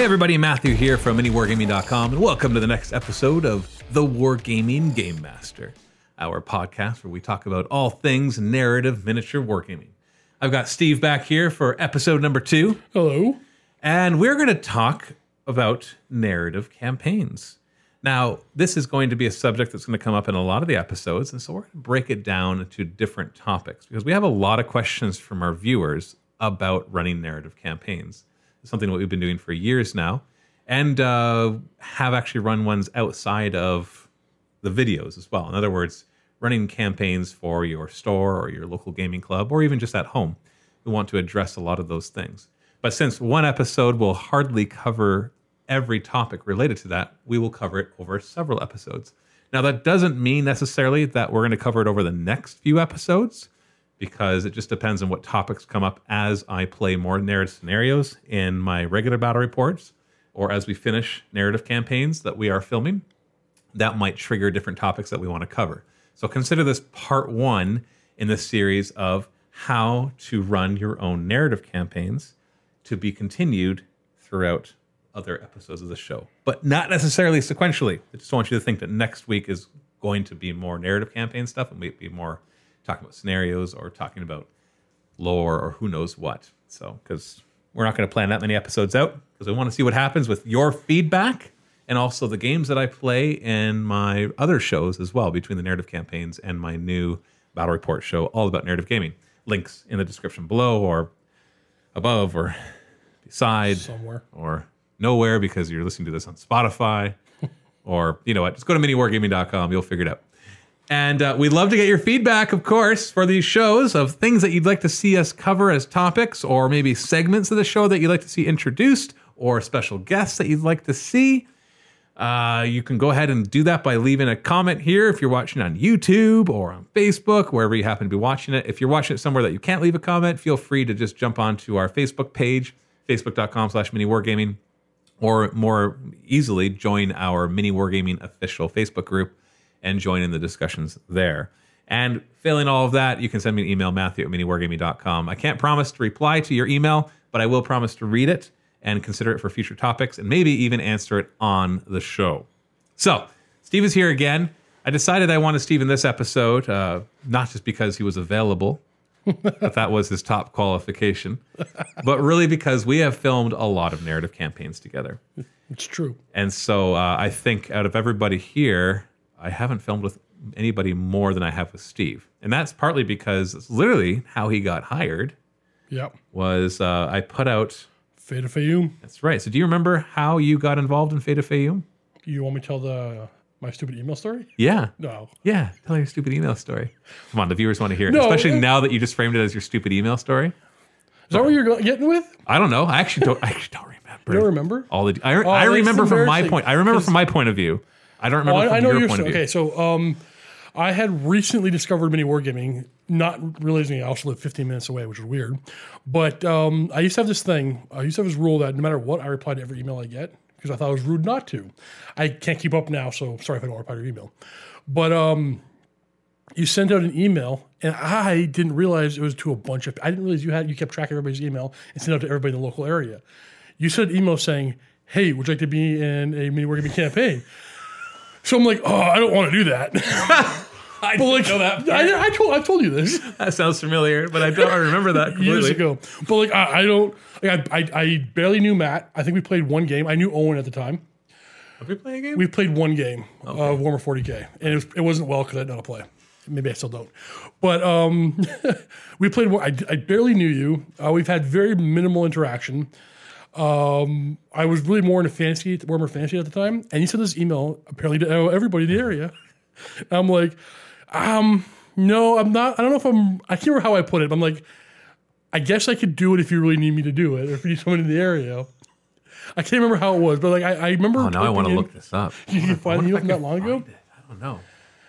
Hey everybody, Matthew here from MiniWargaming.com, and welcome to the next episode of The Wargaming Game Master, our podcast where we talk about all things narrative miniature wargaming. I've got Steve back here for episode number two, Hello. and we're going to talk about narrative campaigns. Now, this is going to be a subject that's going to come up in a lot of the episodes, and so we're going to break it down into different topics because we have a lot of questions from our viewers about running narrative campaigns. Something that we've been doing for years now, and uh, have actually run ones outside of the videos as well. In other words, running campaigns for your store or your local gaming club, or even just at home. We want to address a lot of those things. But since one episode will hardly cover every topic related to that, we will cover it over several episodes. Now, that doesn't mean necessarily that we're going to cover it over the next few episodes, because it just depends on what topics come up as I play more narrative scenarios in my regular battle reports, or as we finish narrative campaigns that we are filming. That might trigger different topics that we want to cover. So consider this part one in the series of how to run your own narrative campaigns to be continued throughout other episodes of the show, but not necessarily sequentially. I just want you to think that next week is going to be more narrative campaign stuff and maybe more talking about scenarios or talking about lore or who knows what. So, because we're not going to plan that many episodes out because we want to see what happens with your feedback and also the games that I play in my other shows as well, between the narrative campaigns and my new battle report show, all about narrative gaming. Links in the description below or above or beside Somewhere. or nowhere because you're listening to this on Spotify or you know what, just go to miniwargaming.com. You'll figure it out. And uh, we'd love to get your feedback, of course, for these shows of things that you'd like to see us cover as topics, or maybe segments of the show that you'd like to see introduced, or special guests that you'd like to see. Uh, you can go ahead and do that by leaving a comment here if you're watching on YouTube or on Facebook, wherever you happen to be watching it. If you're watching it somewhere that you can't leave a comment, feel free to just jump onto our Facebook page, facebook.com slash miniwargaming, or more easily, join our Mini Wargaming official Facebook group and join in the discussions there. And failing all of that, you can send me an email, matthew at miniwargaming.com. I can't promise to reply to your email, but I will promise to read it and consider it for future topics and maybe even answer it on the show. So, Steve is here again. I decided I wanted Steve in this episode, uh, not just because he was available, that that was his top qualification, but really because we have filmed a lot of narrative campaigns together. It's true. And so uh, I think out of everybody here, I haven't filmed with anybody more than I have with Steve. And that's partly because it's literally how he got hired Yep. was uh, I put out. Fate of Fayum. That's right. So do you remember how you got involved in Fate of Fayum? You want me to tell the my stupid email story? Yeah. No. Yeah. Tell your stupid email story. Come on, the viewers want to hear it. No, Especially it- now that you just framed it as your stupid email story. Is that what you're getting with? I don't know. I actually don't. I actually don't remember. You don't remember? all the. I, I Oh, that's remember from my point. I remember from my point of view. I don't remember Oh, I, I know your you're point okay. So, um, I had recently discovered mini wargaming, not realizing I also live 15 minutes away, which is weird. But um, I used to have this thing. I used to have this rule that no matter what, I reply to every email I get because I thought it was rude not to. I can't keep up now, so sorry if I don't reply to your email. But um, you sent out an email, and I didn't realize it was to a bunch of. I didn't realize you had you kept track of everybody's email and sent out to everybody in the local area. You sent an email saying, "Hey, would you like to be in a mini wargaming campaign?" So I'm like, "Oh, I don't want to do that." I But like, know that. I, I told I told you this That sounds familiar, but I don't remember that years ago. But like, I, I don't. Like, I, I I barely knew Matt. I think we played one game. I knew Owen at the time. Have we played a game? We played one game of Warhammer 40k, and it, was, it wasn't well because I didn't know how to play. Maybe I still don't. But um, we played. one- I, I barely knew you. Uh, we've had very minimal interaction. Um, I was really more into fantasy, Warhammer fantasy at the time, and he sent this email apparently to everybody in the area. I'm like, um, no, I'm not. I don't know if I'm. I can't remember how I put it. But I'm like, I guess I could do it if you really need me to do it, or if you need someone in the area. I can't remember how it was, but like I, I remember. Oh, now I want to look this up. Did you find the email that long ago? It. I don't know.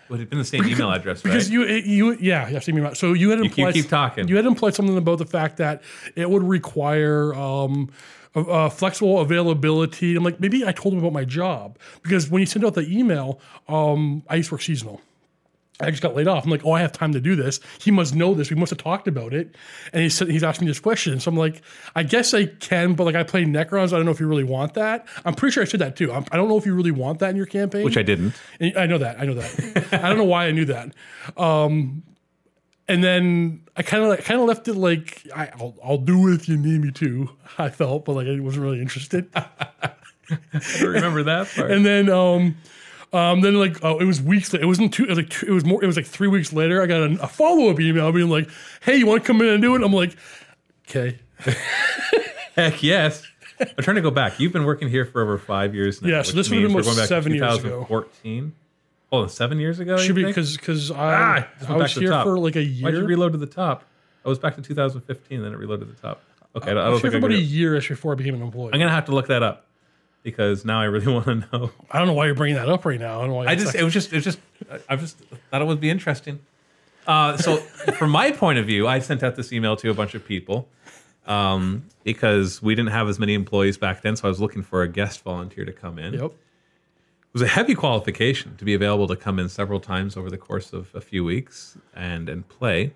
Would it have been the same email address, right? Because you, you, yeah, yeah, see me right. So you had you keep talking. You had implied something about the fact that it would require um, a flexible availability. I'm like, maybe I told him about my job because when you send out the email, um, I used to work seasonal. I just got laid off. I'm like, oh, I have time to do this. He must know this. We must have talked about it. And he said he's asking me this question. So I'm like, I guess I can, but like I play Necrons. I don't know if you really want that. I'm pretty sure I said that too. I'm, I do not know if you really want that in your campaign. Which I didn't. And I know that. I know that. I don't know why I knew that. Um, and then I kind of like, kind of left it like I, will I'll do it if you need me to. I felt, but like I wasn't really interested. I remember that part. and then um, um, then like oh, it was weeks. It wasn't two. It was like two, it was more. It was like three weeks later. I got a, a follow up email being like, "Hey, you want to come in and do it?" I'm like, "Okay." Heck yes. I'm trying to go back. You've been working here for over five years now. Yeah, so this would have been almost seven years ago. 2014. Oh, seven years ago. Should be because because I, ah, I was here for like a year. Why'd you reload to the top? I was back to 2015, then it reloaded to the top. Okay, I, I was here for about a year before I became an employee. I'm gonna have to look that up because now I really want to know. I don't know why you're bringing that up right now. I don't know why. I just it was just it was just I just thought it would be interesting. Uh, so from my point of view, I sent out this email to a bunch of people um, because we didn't have as many employees back then. So I was looking for a guest volunteer to come in. Yep. It was a heavy qualification to be available to come in several times over the course of a few weeks and and play.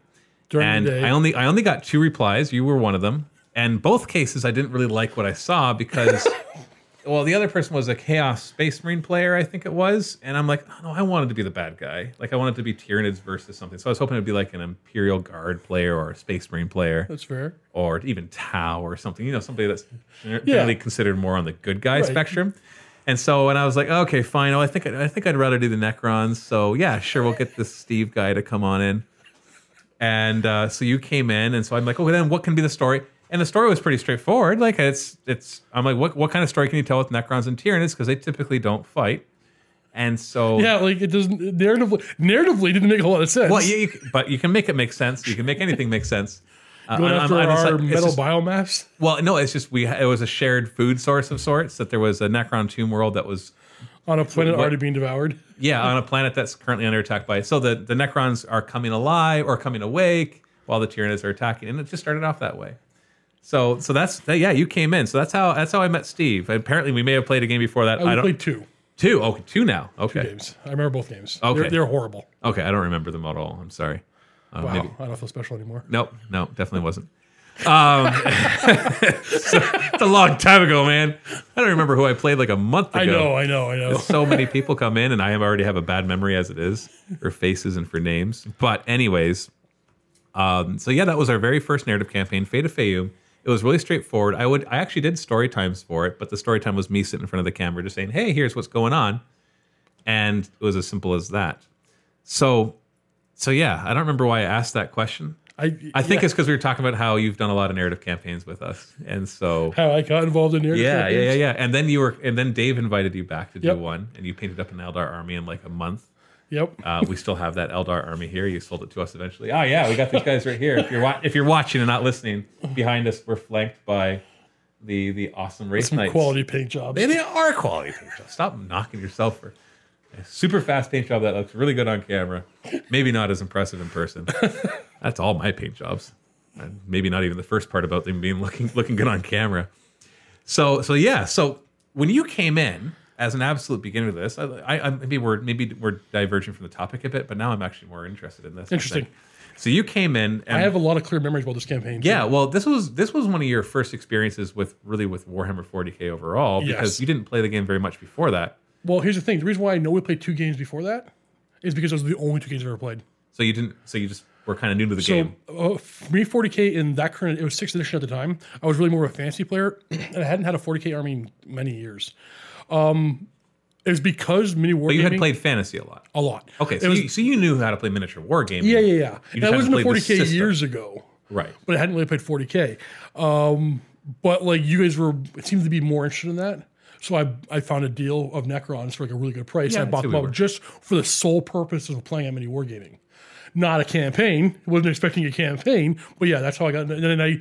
During and I only I only got two replies. You were one of them. And both cases, I didn't really like what I saw because well, the other person was a Chaos Space Marine player, I think it was, and I'm like, oh, no, I wanted to be the bad guy. Like I wanted to be Tyranids versus something. So I was hoping it'd be like an Imperial Guard player or a Space Marine player. That's fair. Or even Tau or something. You know, somebody that's generally yeah. considered more on the good guy right. spectrum. And so when I was like, okay, fine. Oh, I think I think I'd rather do the Necrons. So yeah, sure, we'll get this Steve guy to come on in. And uh, so you came in, and so I'm like, okay, then what can be the story? and the story was pretty straightforward. Like it's it's I'm like, what what kind of story can you tell with Necrons and Tyranids? Because they typically don't fight. And so yeah, like it doesn't narratively narratively didn't make a lot of sense. Well, you, you, but you can make it make sense. You can make anything make sense. Uh, Going after I'm, I'm, our metal just, biomass. Well, no, it's just we. It was a shared food source of sorts. That there was a Necron tomb world that was on a planet what, already being devoured. Yeah, on a planet that's currently under attack by. So the the Necrons are coming alive or coming awake while the Tyranids are attacking, and it just started off that way. So so that's that, yeah, you came in. So that's how that's how I met Steve. Apparently, we may have played a game before that. I, I don't played two. Two. Okay, two now. Okay. Two games. I remember both games. Okay. They're, they're horrible. Okay, I don't remember them at all. I'm sorry. Uh, wow, maybe. I don't feel special anymore. Nope, no, definitely wasn't. Um, so, it's a long time ago, man. I don't remember who I played like a month ago. I know, I know, I know. so many people come in, and I already have a bad memory as it is for faces and for names. But anyways, um, so yeah, that was our very first narrative campaign, Fate of Fayoum. It was really straightforward. I would I actually did story times for it, but the story time was me sitting in front of the camera just saying, "Hey, here's what's going on," and it was as simple as that. So, so yeah, I don't remember why I asked that question. I I think yeah. it's because we were talking about how you've done a lot of narrative campaigns with us, and so how I got involved in narrative. Yeah, campaigns. yeah, yeah, yeah. And then you were, and then Dave invited you back to do yep. one, and you painted up an Eldar army in like a month. Yep. Uh, we still have that Eldar army here. You sold it to us eventually. Oh yeah, we got these guys right here. If you're wa- if you're watching and not listening, behind us we're flanked by the the awesome race Some quality paint jobs. They, they are quality paint jobs. Stop knocking yourself for super fast paint job that looks really good on camera. Maybe not as impressive in person. That's all my paint jobs. And maybe not even the first part about them being looking looking good on camera. So so yeah. So when you came in as an absolute beginner of this, I, I, maybe we're maybe we're diverging from the topic a bit, but now I'm actually more interested in this. Interesting. So you came in. I have a lot of clear memories about this campaign. Yeah, well, this was this was one of your first experiences with really with Warhammer 40k overall because yes. you didn't play the game very much before that. Well, here's the thing: the reason why I know we played two games before that is because those were the only two games I've ever played. So you didn't. So you just were kind of new to the so, game. Uh, me, 40k in that current, it was sixth edition at the time. I was really more of a fantasy player, and I hadn't had a 40k army in many years. Um, it was because mini war. But you had played fantasy a lot. A lot. Okay, so, was, you, so you knew how to play miniature war games. Yeah, yeah, yeah. That wasn't a 40k years ago. Right. But I hadn't really played 40k. Um, but like you guys were, it seemed to be more interested in that. So I I found a deal of Necrons for like a really good price. Yeah, I bought them up just for the sole purpose of playing at mini wargaming, not a campaign. wasn't expecting a campaign, but yeah, that's how I got. And then I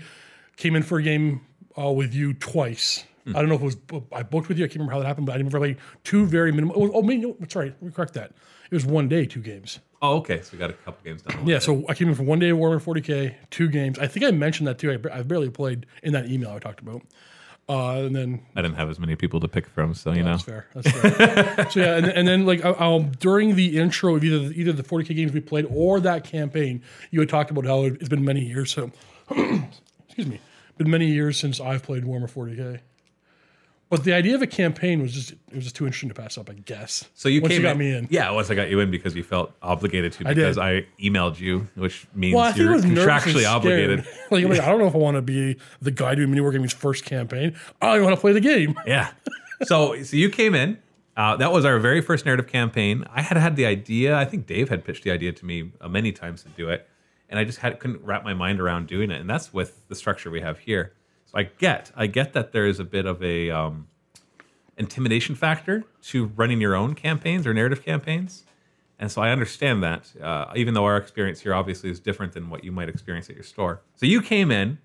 came in for a game uh, with you twice I don't know if it was I booked with you. I can't remember how that happened, but I remember like two very minimal. Oh, oh no, sorry, let me correct that. It was one day, two games. Oh, okay. So we got a couple games done. Yeah, so I came in for one day of Warhammer 40k, two games. I think I mentioned that too. I, I barely played in that email I talked about. Uh, and then I didn't have as many people to pick from, so you know. That's fair. That's fair. so yeah, and, and then like um, during the intro of either either the 40k games we played or that campaign, you had talked about how it's been many years. So, excuse me, been many years since I've played Warhammer 40k. But the idea of a campaign was just it was just too interesting to pass up, I guess. So you Once came you got in, me in. Yeah, once I got you in because you felt obligated to because I, emailed you, which means Well, I I you're was nervous and contractually obligated. like, like, I don't know if I want to be the guy doing mini wargaming's first campaign. I want to play the game. Yeah. So so you came in. Uh, that was our very first narrative campaign. I had had the idea. I think Dave had pitched the idea to me uh, many times to do it, and I just had couldn't wrap my mind around doing it. And that's with the structure we have here. I get I get that there is a bit of a um, intimidation factor to running your own campaigns or narrative campaigns. And so I understand that, uh, even though our experience here obviously is different than what you might experience at your store. So you came in,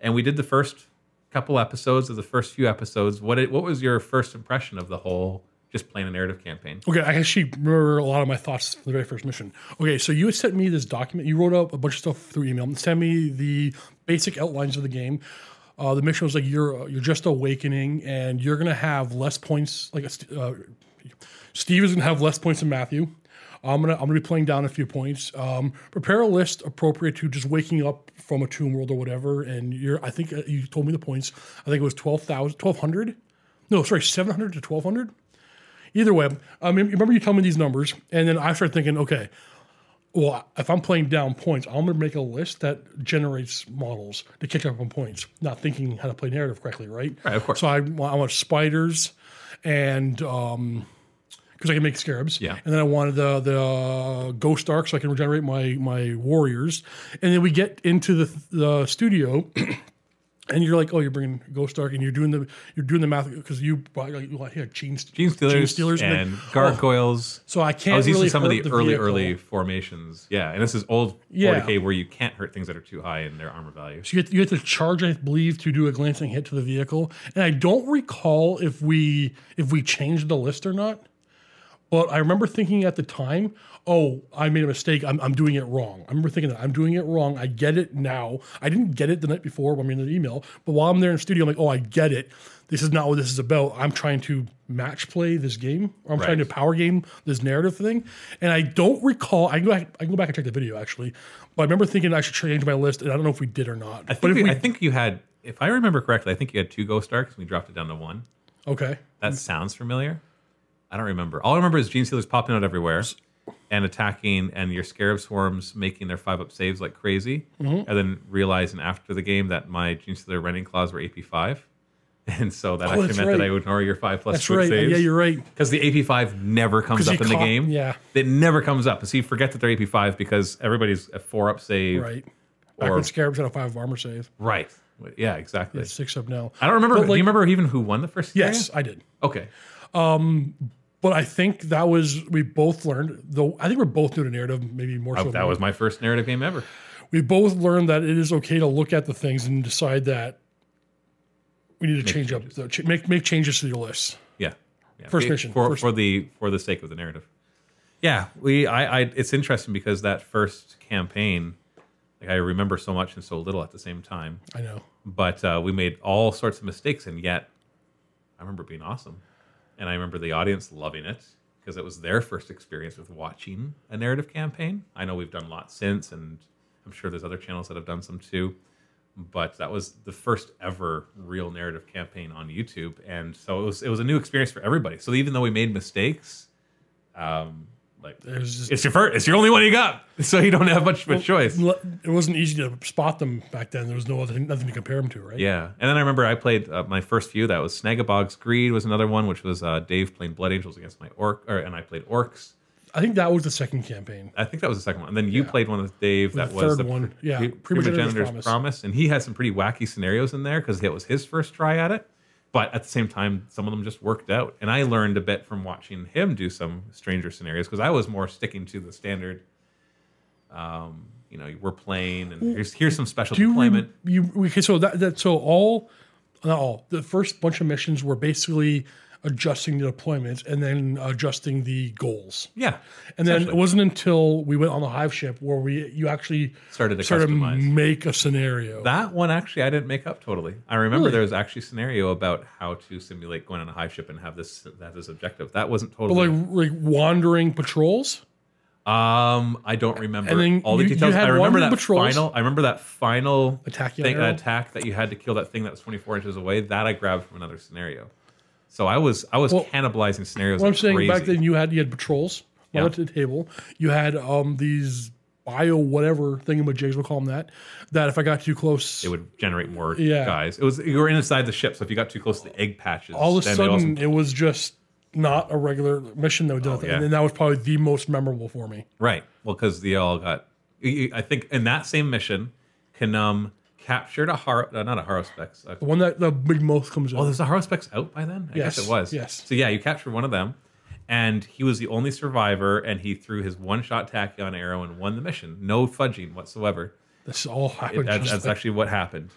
and we did the first couple episodes of the first few episodes. What it, what was your first impression of the whole just playing a narrative campaign? Okay, I actually remember a lot of my thoughts from the very first mission. Okay, so you had sent me this document. You wrote up a bunch of stuff through email and sent me the basic outlines of the game. Uh, the mission was like you're you're just awakening, and you're gonna have less points. Like uh, Steve is gonna have less points than Matthew. I'm gonna I'm gonna be playing down a few points. Um, prepare a list appropriate to just waking up from a tomb world or whatever. And you're I think uh, you told me the points. I think it was 12,000, 1200. No, sorry, 700 to 1200. Either way, I mean, remember you tell me these numbers, and then I started thinking, okay, well, if I'm playing down points, I'm going to make a list that generates models to kick up on points, not thinking how to play narrative correctly, right? Right, of course. So I want, I want spiders and um because I can make scarabs. Yeah. And then I wanted the the Ghost Ark so I can regenerate my my warriors. And then we get into the the studio. And you're like, oh, you're bringing Ghost Ark, and you're doing the you're doing the math because you brought like you like, here gene Genestealers, stealers and like, oh. gargoyles. oh, so I can't. I was really using some of hurt the, early, vehicle. early formations. Yeah, and this is old Yeah. 40k where you can't hurt things that are too high in their armor value. So you have, you have to charge, I believe, to do a glancing hit to the vehicle. And I don't recall if we if we changed the list or not. But I remember thinking at the time, oh, I made a mistake. I'm, I'm doing it wrong. I remember thinking that I'm doing it wrong. I get it now. I didn't get it the night before when we in the email. But while I'm there in the studio, I'm like, oh, I get it. This is not what this is about. I'm trying to match play this game. Or I'm trying to power game this narrative thing. And I don't recall. I can, go back, I can go back and check the video actually. But I remember thinking I should change my list. And I don't know if we did or not. I but think, if we, we I think you had, if I remember correctly, I think you had two Ghost Arks. and We dropped it down to one. Okay. That sounds familiar. I don't remember. All I remember is Genestealers popping out everywhere and attacking, and your scarab swarms making their five up saves like crazy, Mm-hmm. and then realizing after the game that my Genestealer rending claws were AP five, and so that actually Oh, that's meant that. I would ignore your five plus That's right. saves. Yeah, you're right. because the AP five never comes up in the caught- game. yeah. it never comes up. So you forget that they're AP five because everybody's a four up save. Right. Back Or- when Scarabs had a five armor save. Right. Yeah, exactly. Six up now. I don't remember. But, do you remember even who won the first? Yes, area? I did. Okay. But I think that was we both learned. Though I think we're both new to narrative, maybe more so. Oh, that was my first narrative game ever. we both learned that it is okay to look at the things and decide that we need to change up, the, make make changes to your list. Yeah. yeah. First mission. for First- for the for the sake of the narrative. Yeah, we I, I it's interesting because that first campaign, like I remember so much and so little at the same time. I know. But uh, we made all sorts of mistakes, and yet I remember being awesome, and I remember the audience loving it because it was their first experience with watching a narrative campaign. I know we've done lots since, and I'm sure there's other channels that have done some too. But that was the first ever real narrative campaign on YouTube, and so it was it was a new experience for everybody. So even though we made mistakes, um, like just it's your first, it's your only one you got, so you don't have much of a choice. it wasn't easy to spot them back then. There was no other nothing to compare them to, right? Yeah, and then I remember I played uh, my first few. That was Snagabog's Greed was another one, which was uh, Dave playing Blood Angels against my orc, or, and I played Orcs. I think that was the second campaign. I think that was the second one, and then you played one with Dave. That the was third the one. Yeah, Pre- Primogenitor's Primogenitor's Promise. Promise. and he had some pretty wacky scenarios in there because it was his first try at it. But at the same time, some of them just worked out, and I learned a bit from watching him do some stranger scenarios because I was more sticking to the standard. Um, you know, we're playing, and here's here's some special Do deployment. rem- you okay? So that, that so all not all the first bunch of missions were basically adjusting the deployments, and then adjusting the goals. Yeah. And then it wasn't until we went on the Hive ship where we you actually started to started customize. make a scenario. That one actually I didn't make up totally. I remember Really? there was actually a scenario about how to simulate going on a hive ship and have this have this objective. That wasn't But totally. like like wandering patrols. um, I don't remember all the you- you details. had I remember that patrols. final. I remember that final Attack thing, arrow. attack that you had to kill that thing that was 24 inches away. That I grabbed from another scenario. So I was I was Well, cannibalizing scenarios. What I'm like saying crazy. back then, you had you had patrols Yeah. to the table. You had um these bio whatever thingamajigs, we'll call them that. That if I got too close, it would generate more Yeah. guys. It was you were inside the ship, so if you got too close to the egg patches, all of a sudden it was just not a regular mission did, Oh, yeah. and that was probably the most memorable for me. Right. Well, because they all got. I think in that same mission, Kanum captured a har uh, not a Haruspex. Uh, The one that the big mouth comes oh, there's a Haruspex out by then. I Yes, guess it was. yes. So yeah, you captured one of them, and he was the only survivor, and he threw his one-shot tachyon arrow and won the mission. No fudging whatsoever. this all happened. that- just that's like- actually what happened.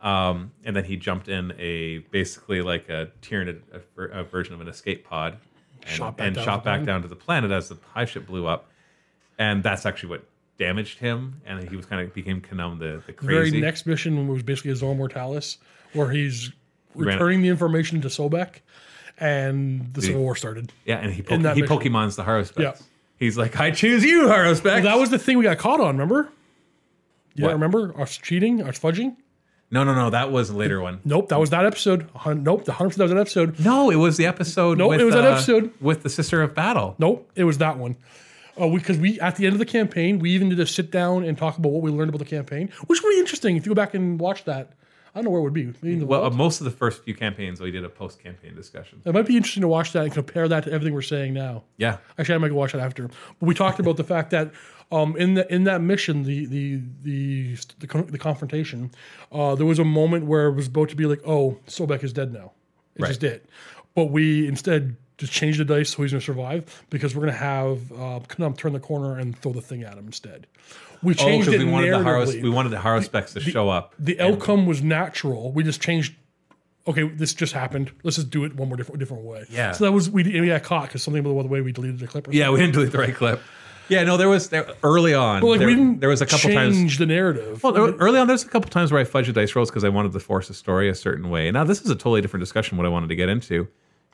Um, and then he jumped in a basically like a Tyranid a, ver- a version of an escape pod, and Shot back shot back down to the planet as the hive ship blew up, and that's actually what damaged him, and he was kind of became Kanum the the the very next mission was basically a Zone Mortalis, where he's returning the information to Sobek, and the Civil War started. yeah, and he po- in that he mission. Pokemons the Haruspex. Yeah. He's like, I choose you, Haruspex. That was the thing we got caught on. Remember? You What? don't remember us cheating, us fudging? no, no, no. That was a later one. Nope, that was that episode. Hun- Nope, the hundred percent that was that episode. No, it was the episode. Nope, with, it was that uh, episode. with the Sister of Battle. Nope, it was that one. Oh, because we, at the end of the campaign, we even did a sit down and talk about what we learned about the campaign, which would be interesting if you go back and watch that. I don't know where it would be. Maybe Well, uh, most of the first few campaigns, we did a post-campaign discussion. it might be interesting to watch that and compare that to everything we're saying now. Yeah, Actually, I might go watch that after. But we talked about the fact that um, in the in that mission, the the the the, the confrontation, uh, there was a moment where it was about to be like, "Oh, Sobek is dead now." It Right. just did, But we instead just change the dice so he's going to survive because we're going to have uh, Knum turn the corner and throw the thing at him instead. We Oh, changed because it we wanted the narratively. we wanted the Haruspex to show up. the outcome was natural. We just changed. Okay, this just happened. Let's just do it one more different different way. Yeah. So that was we, we got caught because something about the way we deleted the clip. Or Yeah, we didn't delete the right clip. Yeah, no, there was there, early on. Like there, we didn't there was a couple times change times. the narrative. Well, there, early on, there's a couple times where I fudged the dice rolls because I wanted to force a story a certain way. Now, this is a totally different discussion. What I wanted to get into,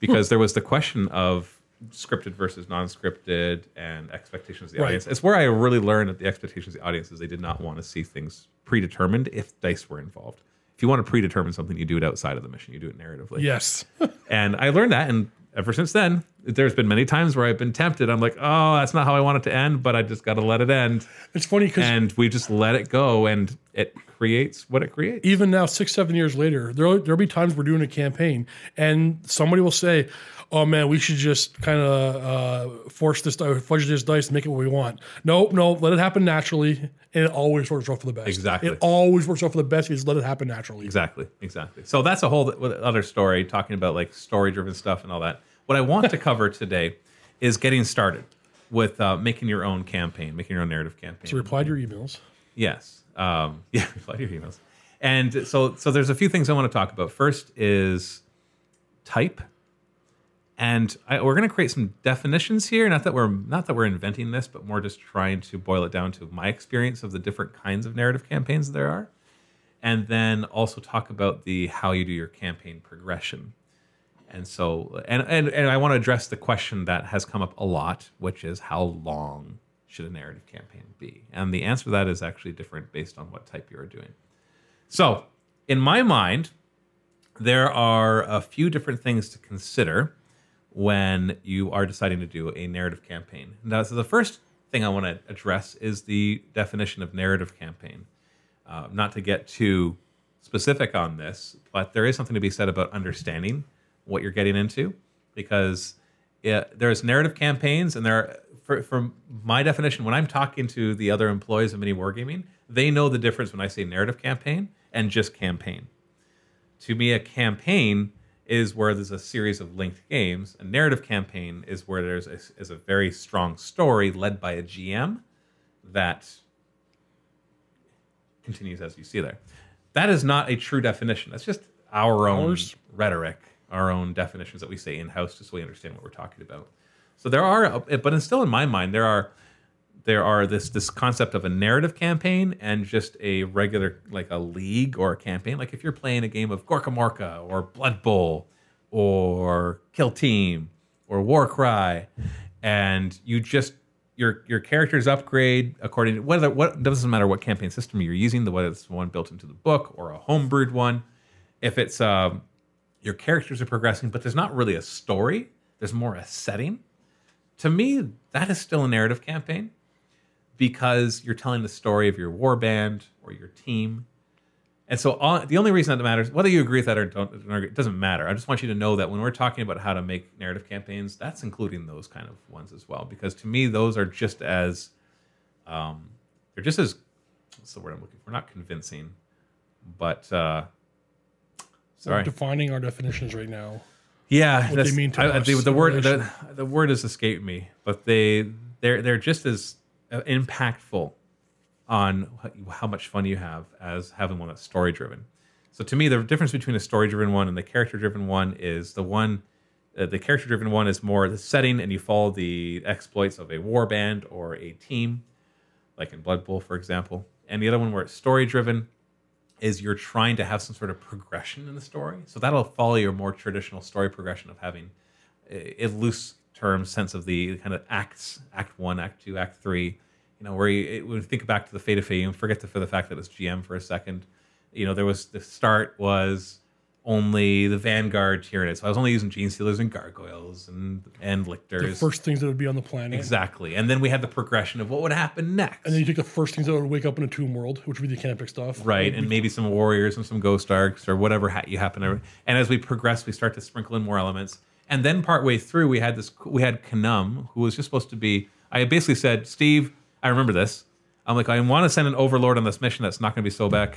because hmm. there was the question of scripted versus non-scripted and expectations of the Right. audience. It's where I really learned that the expectations of the audience is they did not want to see things predetermined if dice were involved. If you want to predetermine something, you do it outside of the mission. You do it narratively. yes, And I learned that, and ever since then, there's been many times where I've been tempted. I'm like, oh, that's not how I want it to end, but I just got to let it end, it's funny because and we just let it go, and it creates what it creates. even now, six seven years later, there there'll be times we're doing a campaign and somebody will say, "Oh man, we should just kind of uh, force this, fudge this dice, and make it what we want." Nope, no, let it happen naturally, and it always works out for the best. Exactly. it always works out for the best. You just let it happen naturally. Exactly, exactly. So that's a whole other story, talking about like story-driven stuff and all that. What I want to cover today is getting started with uh, making your own campaign, making your own narrative campaign. So reply to your emails. Yes. Um, yeah, reply to your emails. And so, so there's a few things I want to talk about. First is type, and I, we're going to create some definitions here. Not that we're not that we're inventing this, but more just trying to boil it down to my experience of the different kinds of narrative campaigns there are, and then also talk about the how you do your campaign progression. And so, and and, and I want to address the question that has come up a lot, which is how long should a narrative campaign be? And the answer to that is actually different based on what type you are doing. So, in my mind, there are a few different things to consider when you are deciding to do a narrative campaign. Now, so the first thing I want to address is the definition of narrative campaign. Uh, not to get too specific on this, but there is something to be said about understanding what you're getting into because it, there's narrative campaigns and there are, for, my definition when i'm talking to the other employees of mini wargaming they know the difference when i say narrative campaign and just campaign to me a campaign is where there's a series of linked games a narrative campaign is where there's a, is a very strong story led by a gm that continues as you see there that is not a true definition that's just our own Ours? rhetoric our own definitions that we say in house, just so we understand what we're talking about. So there are, but still in my mind, there are there are this this concept of a narrative campaign and just a regular like a league or a campaign. Like if you're playing a game of Gorkamorka or Blood Bowl or Kill Team or Warcry, and you just your your characters upgrade according to whether what doesn't matter what campaign system you're using, the whether it's one built into the book or a homebrewed one. If it's um, your characters are progressing, but there's not really a story. There's more a setting. To me, that is still a narrative campaign because you're telling the story of your war band or your team. And so all, the only reason that matters, whether you agree with that or don't, it doesn't matter. I just want you to know that when we're talking about how to make narrative campaigns, that's including those kind of ones as well. Because to me, those are just as, um, they're just as, what's the word I'm looking for? Not convincing, but, uh, sorry. We're defining our definitions right now. Yeah, What they mean to I, us, the, the word the, the word has escaped me, but they they're they're just as uh, impactful on how much fun you have as having one that's story driven. So to me, the difference between a story driven one and the character driven one is the one uh, the character driven one is more the setting, and you follow the exploits of a war band or a team, like in Blood Bowl, for example. And the other one where it's story driven is you're trying to have some sort of progression in the story. So that'll follow your more traditional story progression of having a, loose term sense of the kind of acts, act one, act two, act three. You know, where you, when you think back to the Fate of Fame, forget the, for the fact that it's GM for a second. You know, there was the start was only the Vanguard Tyranid. So I was only using Genestealers and Gargoyles and and Lictors. The first things that would be on the planet. exactly. And then we had the progression of what would happen next. And then you take the first things that would wake up in a tomb world, which would be the Canoptek stuff. right and maybe some warriors and some Ghost Arks or whatever hat you happen to and as we progress we start to sprinkle in more elements and then partway through we had this we had kanum who was just supposed to be i basically said steve i remember this i'm like i want to send an overlord on this mission that's not going to be sobek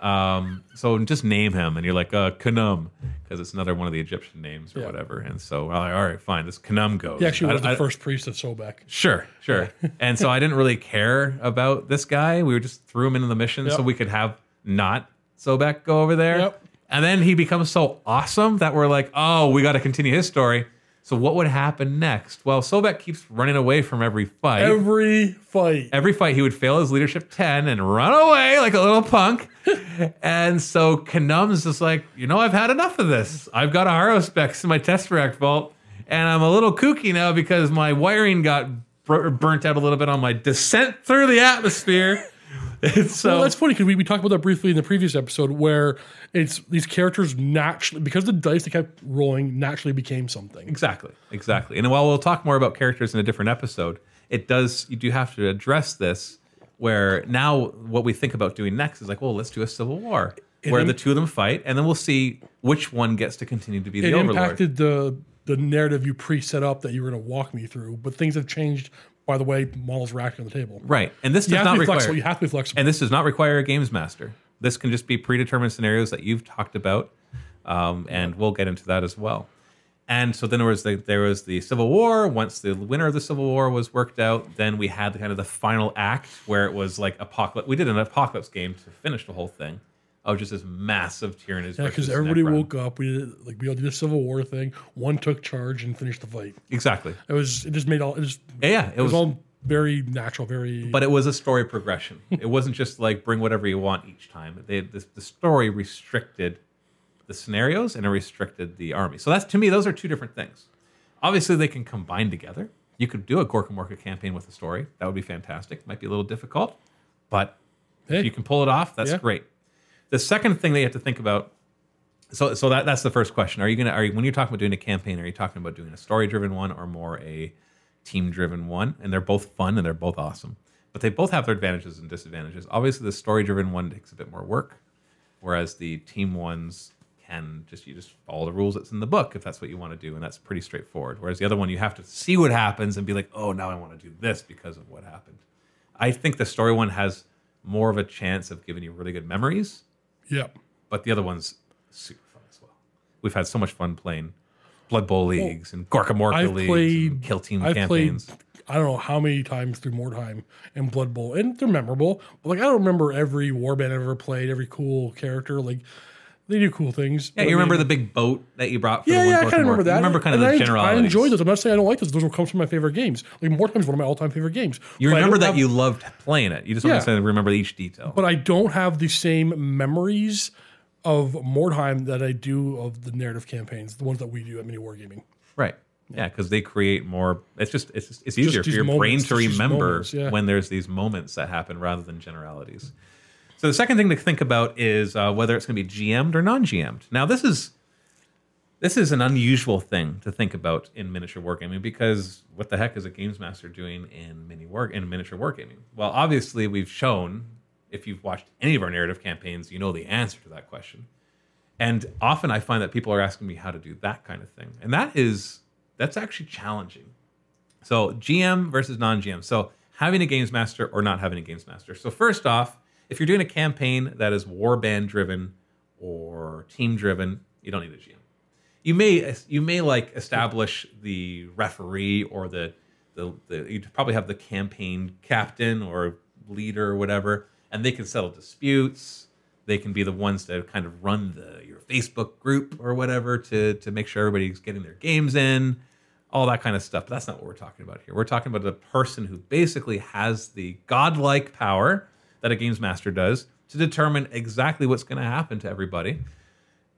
um, so just name him and you're like uh kanum because it's another one of the egyptian names or Yeah. whatever and so I'm like, all right fine this kanum goes He actually I- was the I- first priest of Sobek. Sure, sure. and so I didn't really care about this guy. We were just threw him into the mission so we could have not Sobek go over there. Yep. And then he becomes so awesome that we're like, oh, we got to continue his story. So what would happen next? Well, Sobek keeps running away from every fight. Every fight. Every fight, he would fail his leadership 10 and run away like a little punk. and so Kanum's just like, you know, I've had enough of this. I've got a Haruspex in my test Tesseract vault, and I'm a little kooky now because my wiring got bur- burnt out a little bit on my descent through the atmosphere. So Well, um, that's funny because we, we talked about that briefly in the previous episode where it's these characters naturally, because the dice they kept rolling naturally became something. Exactly, exactly. And while we'll talk more about characters in a different episode, it does you do have to address this. Where now what we think about doing next is like, well, let's do a civil war where im- the two of them fight, and then we'll see which one gets to continue to be the It overlord. impacted the the narrative you pre set up that you were going to walk me through, but things have changed by the way models are acting on the table. right, and this You does not require, flexible. You have to be flexible. and this does not require a games master. This can just be predetermined scenarios that you've talked about, um, and we'll get into that as well. And so then there was the there was the Civil War. Once the winner of the Civil War was worked out, then we had the kind of the final act where it was like apocalypse. We did an apocalypse game to finish the whole thing. Of just this massive tyranny. yeah, because everybody woke up. We did like we all did the Civil War thing. One took charge and finished the fight. exactly. It was it just made all it just Yeah, it it was was. all very natural, very but it was a story progression. it wasn't just like bring whatever you want each time. They, the, the story restricted the scenarios and it restricted the army. So that's to me, those are two different things. Obviously, they can combine together. You could do a Gorkamorka campaign with a story. That would be fantastic. Might be a little difficult, but Hey. if you can pull it off, that's Yeah. great. The second thing that you have to think about. So, so that that's the first question. Are you gonna? Are you when you're talking about doing a campaign? Are you talking about doing a story-driven one or more a team-driven one? And they're both fun and they're both awesome, but they both have their advantages and disadvantages. Obviously, the story-driven one takes a bit more work, whereas the team ones can just you just follow the rules that's in the book if that's what you want to do, and that's pretty straightforward. Whereas the other one, you have to see what happens and be like, oh, now I want to do this because of what happened. I think the story one has more of a chance of giving you really good memories yeah. but the other one's super fun as well. We've had so much fun playing Blood Bowl leagues and Gorkamorka I've leagues played and Kill Team I've campaigns. played I don't know how many times through Mordheim and Blood Bowl, and they're memorable. But like I don't remember every warband I've ever played, every cool character. Like They do cool things. Yeah, you remember the big boat that you brought? For Yeah, the yeah, I kind of remember that. You remember kind of And the I, generalities. I enjoy those. I'm not saying I don't like those. Those will come from my favorite games. Like more times, one of my all-time favorite games. You But remember that have- you loved playing it. You just want to say remember each detail. but I don't have the same memories of Mordheim that I do of the narrative campaigns, the ones that we do at Mini Wargaming. Right. Yeah, because they create more. It's just it's just, it's easier for these your brain to remember moments, yeah. when there's these moments that happen rather than generalities. So the second thing to think about is uh, whether it's going to be GM'd or non-GM'd. Now this is this is an unusual thing to think about in miniature wargaming because what the heck is a games master doing in mini war in miniature wargaming? Well, obviously we've shown if you've watched any of our narrative campaigns, you know the answer to that question. And often I find that people are asking me how to do that kind of thing. And that is that's actually challenging. So GM versus non-GM. So having a games master or not having a games master. So first off, if you're doing a campaign that is warband driven or team driven, you don't need a GM. You may you may like establish the referee or the the, the you probably have the campaign captain or leader or whatever, and they can settle disputes. They can be the ones that kind of run the your Facebook group or whatever to to make sure everybody's getting their games in all that kind of stuff. But that's not what we're talking about here. We're talking about a person who basically has the godlike power that a games master does to determine exactly what's going to happen to everybody,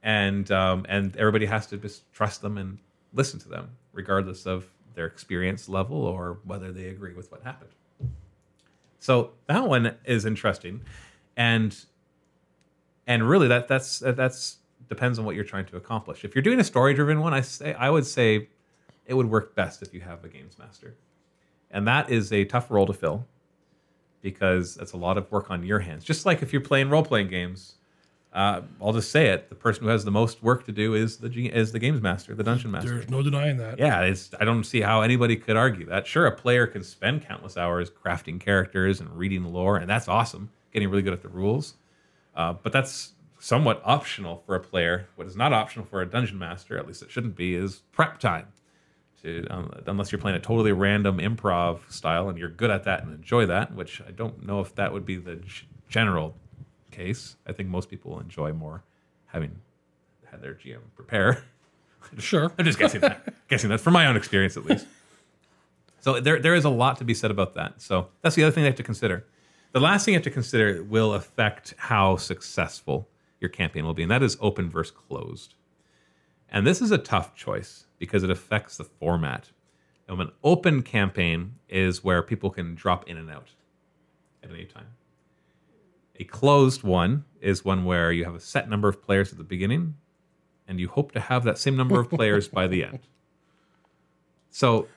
and um, and everybody has to just trust them and listen to them, regardless of their experience level or whether they agree with what happened. So that one is interesting, and and really that that's that's depends on what you're trying to accomplish. If you're doing a story driven one, I say I would say it would work best if you have a games master. And that is a tough role to fill because that's a lot of work on your hands. Just like if you're playing role playing games, uh, I'll just say it: the person who has the most work to do is the G- is the games master, the dungeon master. There's no denying that. Yeah, it's, I don't see how anybody could argue that. Sure, a player can spend countless hours crafting characters and reading the lore, and that's awesome, getting really good at the rules. Uh, but that's somewhat optional for a player. What is not optional for a dungeon master, at least it shouldn't be, is prep time. To, um, unless you're playing a totally random improv style and you're good at that and enjoy that, which I don't know if that would be the g- general case. I think most people enjoy more having had their GM prepare. Sure. I'm just guessing that. guessing that from my own experience, at least. So there, there is a lot to be said about that. So that's the other thing you have to consider. The last thing you have to consider will affect how successful your campaign will be, and that is open versus closed. And this is a tough choice because it affects the format. And an open campaign is where people can drop in and out at any time. A closed one is one where you have a set number of players at the beginning and you hope to have that same number of players by the end. So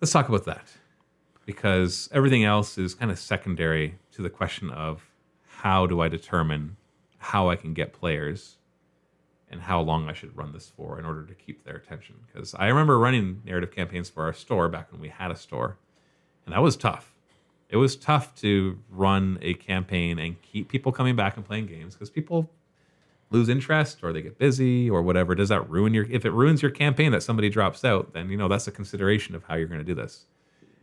let's talk about that because everything else is kind of secondary to the question of how do I determine how I can get players and how long I should run this for in order to keep their attention. Because I remember running narrative campaigns for our store back when we had a store, and that was tough. It was tough to run a campaign and keep people coming back and playing games because people lose interest or they get busy or whatever. Does that ruin your? If it ruins your campaign that somebody drops out, then you know that's a consideration of how you're going to do this.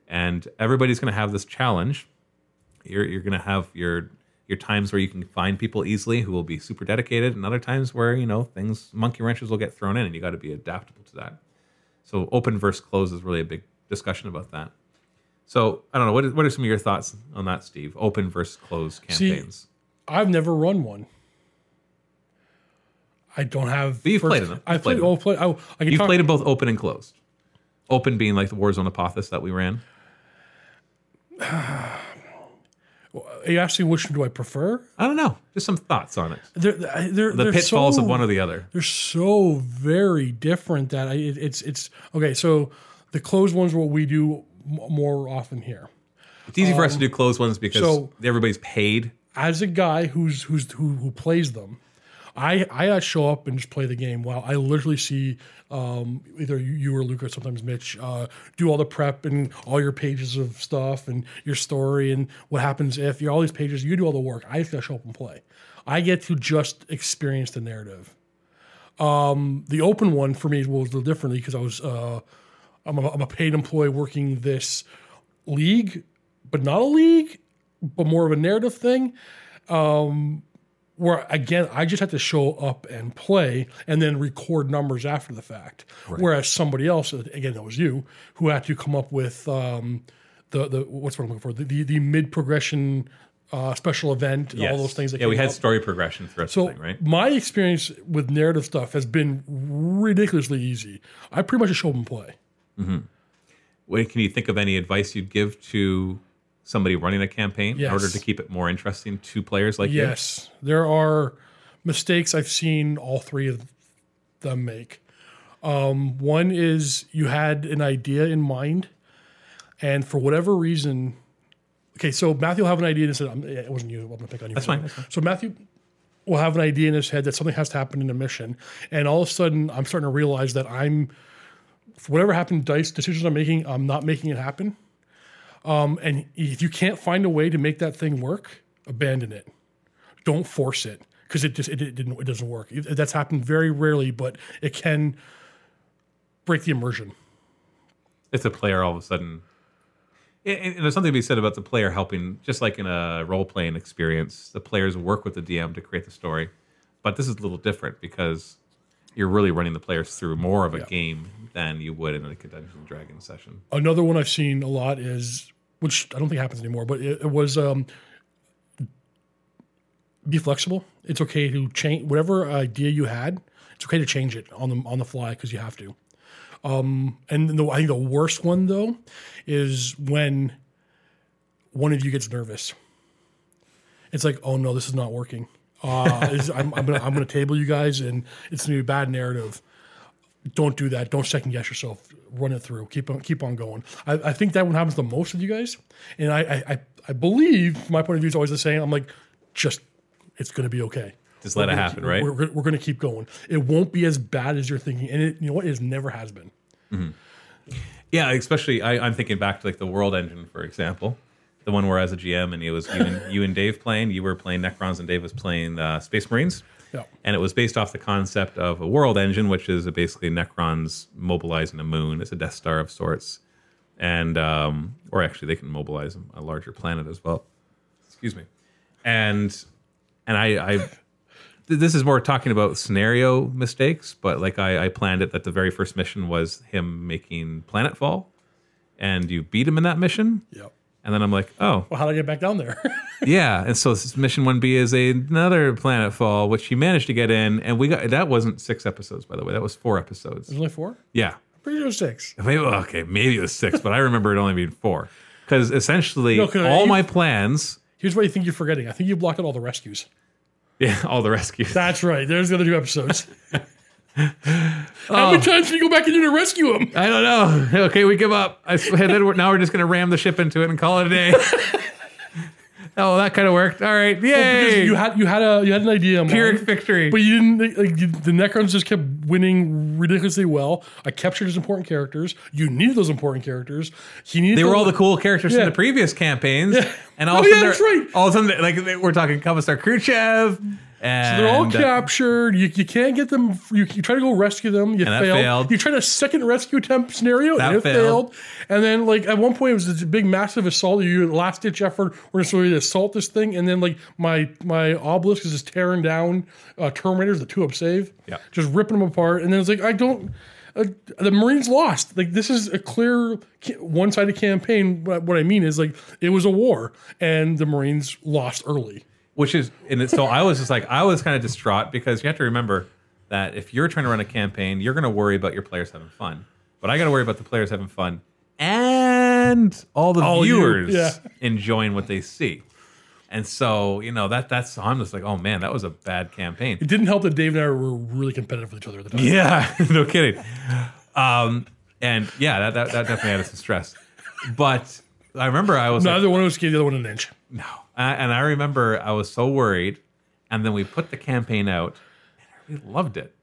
And everybody's going to have this challenge. You're you're going to have your your times where you can find people easily who will be super dedicated, and other times where you know things monkey wrenches will get thrown in, and you got to be adaptable to that. So open versus close is really a big discussion about that. So I don't know what is, what are some of your thoughts on that, Steve? Open versus closed See, campaigns. I've never run one. I don't have. But you've first- played them. I played. Oh, play. I, I can You've talk, played both open and closed. Open being like the Warzone Apothis that we ran. Are you asking which one do I prefer? I don't know. Just some thoughts on it. They're, they're, The they're pitfalls so, of one or the other. They're so very different that I, it, it's it's okay. So the closed ones are what we do more often here. It's easy for us to do closed ones because Um, so- everybody's paid. as a guy who's who's who, who plays them, I I uh, show up and just play the game. While I literally see um, either you, or Luca, sometimes Mitch, uh, do all the prep and all your pages of stuff and your story and what happens if you're all these pages. You do all the work. I just show up and play. I get to just experience the narrative. Um, the open one for me was a little differently because I was uh, I'm a, I'm a paid employee working this league, but not a league, but more of a narrative thing. Um, where again I just had to show up and play and then record numbers after the fact. Whereas somebody else, again, that was you, who had to come up with um, the the what's what I'm looking for the the, the mid progression uh, special event and all those things. That yeah, we had up. story progression throughout So the thing, right? my experience with narrative stuff has been ridiculously easy. I pretty much just show up and play. Wait, can you think of any advice you'd give to somebody running a campaign in order to keep it more interesting to players like you? Yes, there are mistakes I've seen all three of them make. Um, one is you had an idea in mind, and for whatever reason, okay, so Matthew will have an idea and said, it wasn't you, I'm to pick on you. That's fine, that's fine. So Matthew will have an idea in his head that something has to happen in a mission, and all of a sudden, I'm starting to realize that I'm, for whatever happened, dice decisions I'm making, I'm not making it happen. Um, and if you can't find a way to make that thing work, abandon it. Don't force it because it just it, it didn't it doesn't work. That's happened very rarely, but it can break the immersion. It's a player all of a sudden. And there's something to be said about the player helping, just like in a role playing experience, the players work with the DM to create the story. But this is a little different because you're really running the players through more of a game than you would in like a Dungeons and Dragons session. Another one I've seen a lot is, which I don't think happens anymore, but it, it was um, be flexible. It's okay to change whatever idea you had. It's okay to change it on the on the fly because you have to. Um, and the, I think the worst one though is when one of you gets nervous. It's like, oh no, this is not working. Uh, I'm, I'm gonna I'm gonna table you guys, and it's gonna be a bad narrative don't do that. Don't second guess yourself. Run it through. Keep on keep on going. I, I think that one happens the most with you guys, and I I, I, I believe my point of view is always the same. I'm like, just it's going to be okay. Just let it happen, keep- right? We're, we're, we're going to keep going. It won't be as bad as you're thinking, and it you know what? It never has been. Yeah, especially I, I'm thinking back to like the World Engine, for example, the one where as a GM and it was you and, you and Dave playing. You were playing Necrons and Dave was playing uh, Space Marines. Yeah. and it was based off the concept of a world engine, which is basically Necrons mobilizing a moon. It's a Death Star of sorts, and um, or actually they can mobilize a larger planet as well. Excuse me, and and I, I this is more talking about scenario mistakes, but like I, I planned it that the very first mission was him making planetfall, and you beat him in that mission, Yep. And then I'm like, oh, Well, how do I get back down there? yeah, and so mission one B is a, another planetfall, which he managed to get in, and we got that wasn't six episodes, by the way, that was four episodes. There's only four. Yeah, I'm Pretty sure six. maybe okay, maybe it was six, but I remember it only being four because essentially No, all you- my plans, Here's what you think you're forgetting. I think you blocked out all the rescues. yeah, all the rescues. That's right. There's the other two episodes. Oh. How many oh. times can you go back in there to rescue them? I don't know. Okay, we give up. I then we're, now we're just gonna ram the ship into it and call it a day. oh, that kind of worked. All right, Because yay! you had you had a you had an idea, Pyrrhic victory. but you didn't. Like, you- the Necrons just kept winning ridiculously well. I captured his important characters. You needed those important characters. He needed. They were all the cool characters Yeah. from the previous campaigns, Yeah. and oh, all Oh, of a yeah, sudden, that's they're- right. all of a sudden, like they- we're talking Commissar Khrushchev, and They're all captured. You, you can't get them. You, you try to go rescue them. You failed. failed. You tried a second rescue attempt scenario. That and it failed. failed. And then, like at one point, it was this big, massive assault. You last ditch effort. We're going to assault this thing. And then, like my my obelisk is just tearing down uh, Terminators, the two up save. Yeah. just ripping them apart. And then it's like I don't. Uh, the Marines lost. Like this is a clear one sided campaign. But what I mean is like it was a war, and the Marines lost early. Which is and it, so I was just like I was kind of distraught because you have to remember that if you're trying to run a campaign, you're going to worry about your players having fun, but I got to worry about the players having fun and all the All you, viewers yeah. enjoying what they see. And so, you know, that that's I'm just like, oh man, that was a bad campaign. It didn't help that Dave and I were really competitive with each other at the time. Yeah, no kidding. Um, and yeah, that, that, that definitely added some stress. But I remember I was like, Neither one of us gave the other one an inch. no. I- And I remember I was so worried. And then we put the campaign out and really loved it.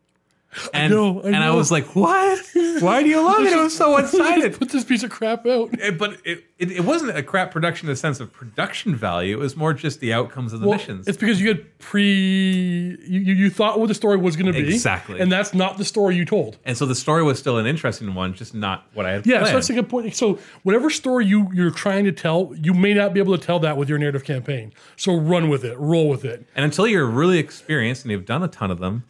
And, know, I and I was like, what? Why do you love it? It was so one sided. Put this piece of crap out. But it, it, it wasn't a crap production in the sense of production value. It was more just the outcomes of the Well, missions. It's because you had pre you, you you thought what the story was going to be Exactly. and that's not the story you told. And so the story was still an interesting one, just not what I had Yeah, planned. so that's a good point. So whatever story you you're trying to tell, you may not be able to tell that with your narrative campaign. So run with it, roll with it. and until you're really experienced and you've done a ton of them,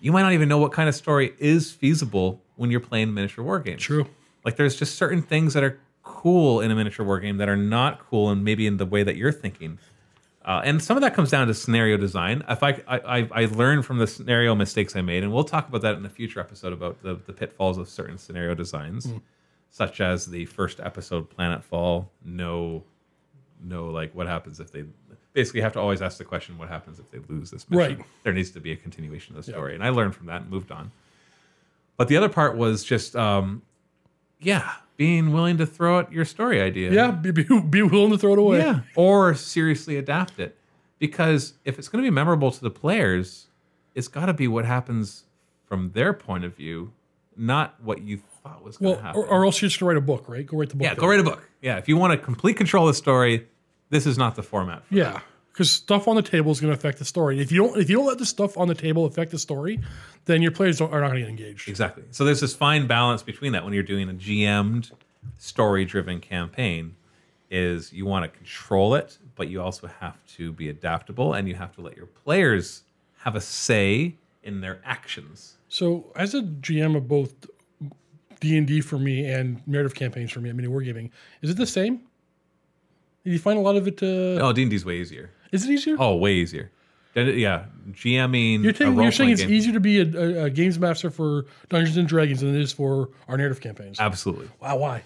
you might not even know what kind of story is feasible when you're playing miniature war games. True. Like there's just certain things that are cool in a miniature war game that are not cool and maybe in the way that you're thinking. Uh, and some of that comes down to scenario design. If I, I I I learned from the scenario mistakes I made, and we'll talk about that in a future episode about the, the pitfalls of certain scenario designs, such as the first episode, Planet Fall. No, no, like what happens if they basically you have to always ask the question, what happens if they lose this mission? Right. There needs to be a continuation of the story, and I learned from that and moved on. But the other part was just, um, yeah, being willing to throw out your story idea. Yeah, be, be, be willing to throw it away. Yeah. Or seriously adapt it. Because if it's going to be memorable to the players, it's got to be what happens from their point of view, not what you thought was going Well, to happen. or, or else you're just write a book, right? Go write the book. yeah, go write a book. Yeah, if you want to complete control of the story, this is not the format. For Yeah, because stuff on the table is going to affect the story. If you don't, if you don't let the stuff on the table affect the story, then your players don't, are not going to get engaged. Exactly. So there's this fine balance between that when you're doing a GM'd, story-driven campaign. Is you want to control it, but you also have to be adaptable, and you have to let your players have a say in their actions. So, as a GM of both D and D for me and narrative campaigns for me, I mean, we're giving. is it the same? Did you find a lot of it? Uh, Oh, D and D's way easier. Is it easier? Oh, way easier. Yeah, GMing. you're, a saying, you're saying it's game. easier to be a, a, a games master for Dungeons and Dragons than it is for our narrative campaigns. Absolutely, wow, why?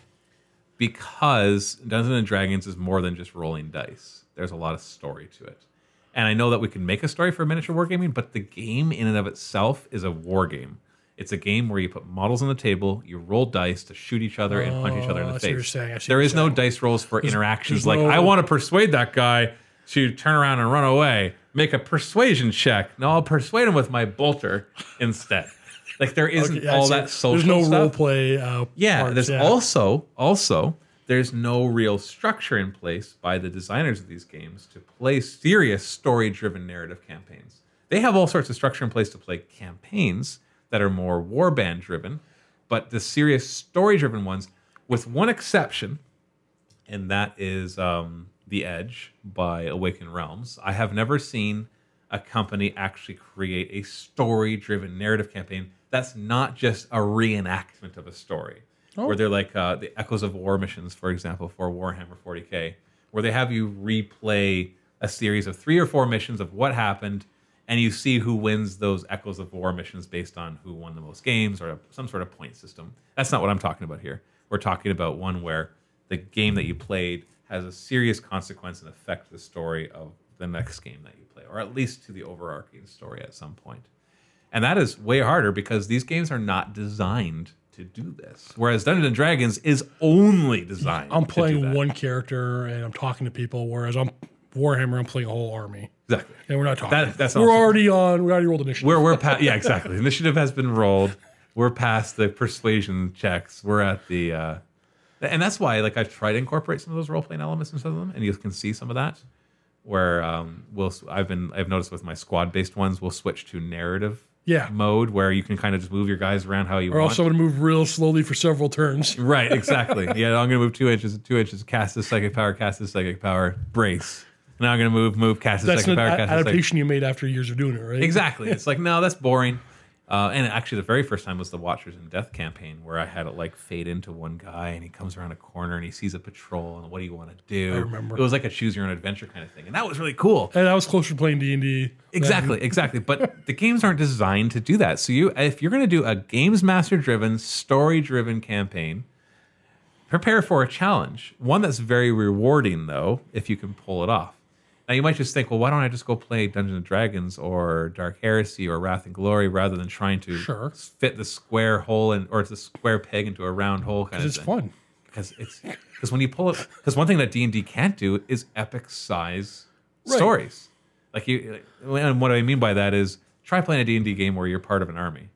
because Dungeons and Dragons is more than just rolling dice. There's a lot of story to it, and I know that we can make a story for miniature wargaming, but the game in and of itself is a war game. It's a game where you put models on the table, you roll dice to shoot each other and punch each other in Oh, the I see what you're face. saying, There is no dice rolls for interactions. Like no- I want to persuade that guy to turn around and run away. Make a persuasion check. No, I'll persuade him with my bolter instead. Like there isn't Yeah, all that social There's no stuff. role play. Uh, Yeah, parts, there's yeah. also also there's no real structure in place by the designers of these games to play serious story-driven narrative campaigns. They have all sorts of structure in place to play campaigns that are more warband driven, but the serious story-driven ones, with one exception, and that is um, The Edge by Awaken Realms. I have never seen a company actually create a story driven narrative campaign that's not just a reenactment of a story. Where they're like uh, the Echoes of War missions, for example, for Warhammer 40k, where they have you replay a series of three or four missions of what happened, and you see who wins those Echoes of War missions based on who won the most games or some sort of point system. That's not what I'm talking about here. We're talking about one where the game that you played has a serious consequence and affect the story of the next game that you play, or at least to the overarching story at some point. And that is way harder because these games are not designed to do this. Whereas Dungeons and Dragons is only designed. I'm to do playing one character and I'm talking to people, whereas I'm Warhammer. I'm playing a whole army, exactly. and we're not talking. That- that's we're awesome. already on. We already rolled initiative. We're we're past yeah exactly. Initiative has been rolled. We're past the persuasion checks. We're at the uh, and that's why like I've tried to incorporate some of those role playing elements into them, and you can see some of that. Where um, we'll I've been I've noticed with my squad based ones, we'll switch to narrative Yeah. mode where you can kind of just move your guys around how you or want. I'm going to move real slowly for several turns. Right, exactly. yeah, I'm gonna move two inches, two inches, cast this psychic power, cast this psychic power, brace. Now I'm gonna move, move, cast this That's psychic an power, a- cast adaptation you made after years of doing it, right? Exactly. It's like, no, that's boring. Uh, and actually, the very first time was the Watchers in Death campaign, where I had it like fade into one guy, and he comes around a corner and he sees a patrol, and what do you want to do? I remember. It was like a choose your own adventure kind of thing, and that was really cool. And I was closer to playing D and D. Exactly, exactly. But the games aren't designed to do that. So you, if you're going to do a games master driven, story driven campaign, prepare for a challenge. One that's very rewarding, though, if you can pull it off. Now you might just think, well, why don't I just go play Dungeons and Dragons or Dark Heresy or Wrath and Glory rather than trying to Sure. fit the square hole in, or the square peg into a round hole kind of It's thing fun. because it's because when you pull it because one thing that D and D can't do is epic size Right. stories. Like you, and what I mean by that is try playing a D and D game where you're part of an army.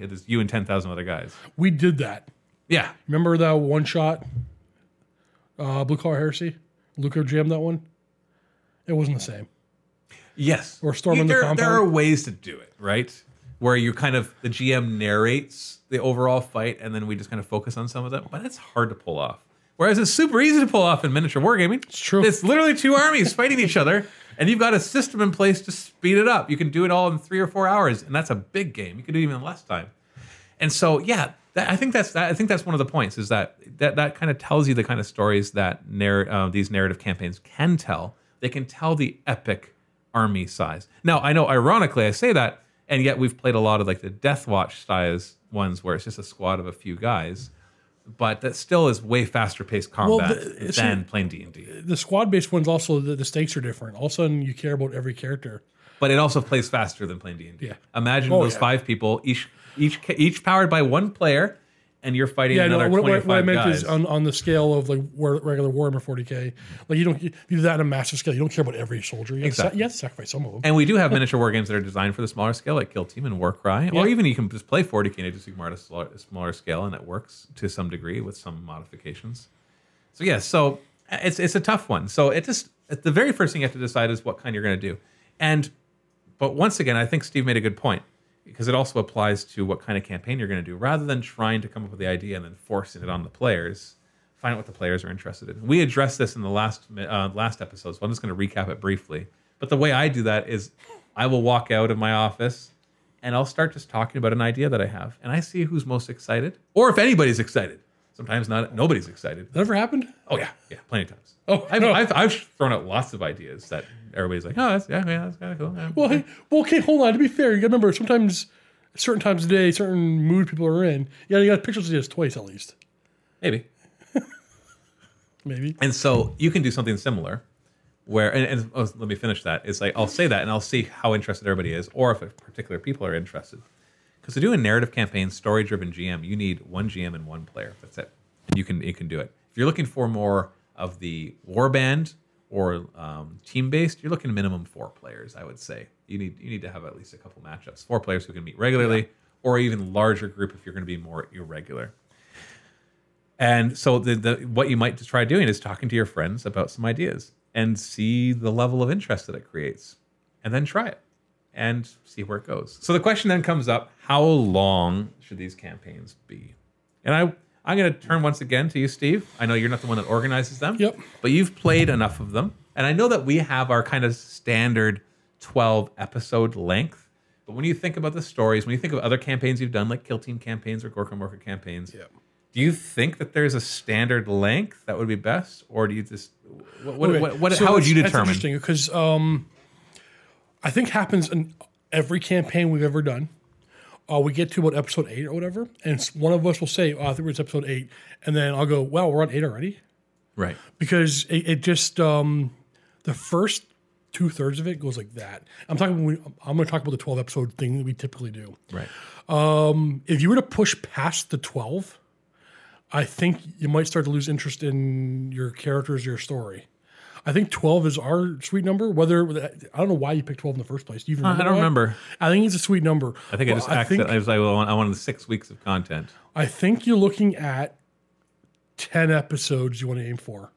It is you and ten thousand other guys. We did that. Yeah, Remember that one shot? Uh, Blue Collar Heresy. Luca jammed that one. It wasn't the same. Yes. Or storming the there, compound. There are ways to do it, right? Where you kind of the GM narrates the overall fight, and then we just kind of focus on some of them. But it's hard to pull off. Whereas it's super easy to pull off in miniature wargaming. It's true. It's literally two armies fighting each other, and you've got a system in place to speed it up. You can do it all in three or four hours, and that's a big game. You can do it even less time. And so, yeah, that, I think that's that, I think that's one of the points is that that that kind of tells you the kind of stories that narr- uh, these narrative campaigns can tell. They can tell the epic army size. Now, I know, ironically, I say that, and yet we've played a lot of like the Death Watch size ones where it's just a squad of a few guys, but that still is way faster paced combat the- than plain D and D. The squad based ones also the, the stakes are different. All of a sudden, you care about every character. But it also plays faster than plain D and D. Imagine Oh, those yeah. five people, each each each powered by one player, and you're fighting Yeah, no, another what, twenty what, what I meant guys. is on, on the scale of like regular Warhammer 40k, like you don't you do that on a massive scale. You don't care about every soldier. You, Exactly. you have to sacrifice some of them. And we do have miniature war games that are designed for the smaller scale, like Kill Team and Warcry, or even you can just play 40k and just ignore at a smaller, a smaller scale, and it works to some degree with some modifications. So yeah, so it's it's a tough one. So it just the very first thing you have to decide is what kind you're going to do, and but once again, I think Steve made a good point because it also applies to what kind of campaign you're going to do, rather than trying to come up with the idea and then forcing it on the players. Find out what the players are interested in. We addressed this in the last uh, last episode, so I'm just going to recap it briefly. But the way I do that is, I will walk out of my office and I'll start just talking about an idea that I have, and I see who's most excited, or if anybody's excited. Sometimes not. Nobody's excited. That ever happened? Oh yeah, yeah, plenty of times. Oh, I've, no. I've, I've thrown out lots of ideas that everybody's like, oh, that's yeah, yeah that's kind of cool. Yeah. Well, hey, well, okay, hold on. To be fair, you got to remember sometimes, certain times of the day, certain mood people are in. Yeah, you got pictures of this twice at least, Maybe. maybe. And so you can do something similar where, and, and oh, let me finish that. It's like I'll say that and I'll see how interested everybody is or if particular people are interested. Because to do a narrative campaign, story driven GM, you need one GM and one player. That's it. You can, you can do it. If you're looking for more of the warband or um, team based, you're looking minimum four players, I would say. You need, you need to have at least a couple matchups. Four players who can meet regularly or even larger group if you're going to be more irregular. And so the, the what you might try doing is talking to your friends about some ideas and see the level of interest that it creates. And then try it and see where it goes. So the question then comes up, how long should these campaigns be? And I I'm going to turn once again to you Steve. I know you're not the one that organizes them. Yep. But you've played enough of them. And I know that we have our kind of standard 12 episode length. But when you think about the stories, when you think of other campaigns you've done, like Kill Team campaigns or Gorkamorka campaigns, Yep. do you think that there's a standard length that would be best, or do you just what? what, Okay, what, what so how would you determine? That's interesting because um, I think happens in every campaign we've ever done. Uh, we get to about episode eight or whatever, and one of us will say, oh, "I think it's episode eight. and then I'll go, "Wow, we're on eight already," Right. because it, it just um, the first two thirds of it goes like that. I'm talking. We, I'm going to talk about the 12 episode thing that we typically do. Right. If you were to push past the 12, I think you might start to lose interest in your characters, your story. I think 12 is our sweet number. Whether I don't know why you picked 12 in the first place. Do you even I remember don't why? remember. I think it's a sweet number. I think I just I think, I was like, well, I want- I wanted six weeks of content. I think you're looking at 10 episodes you want to aim for.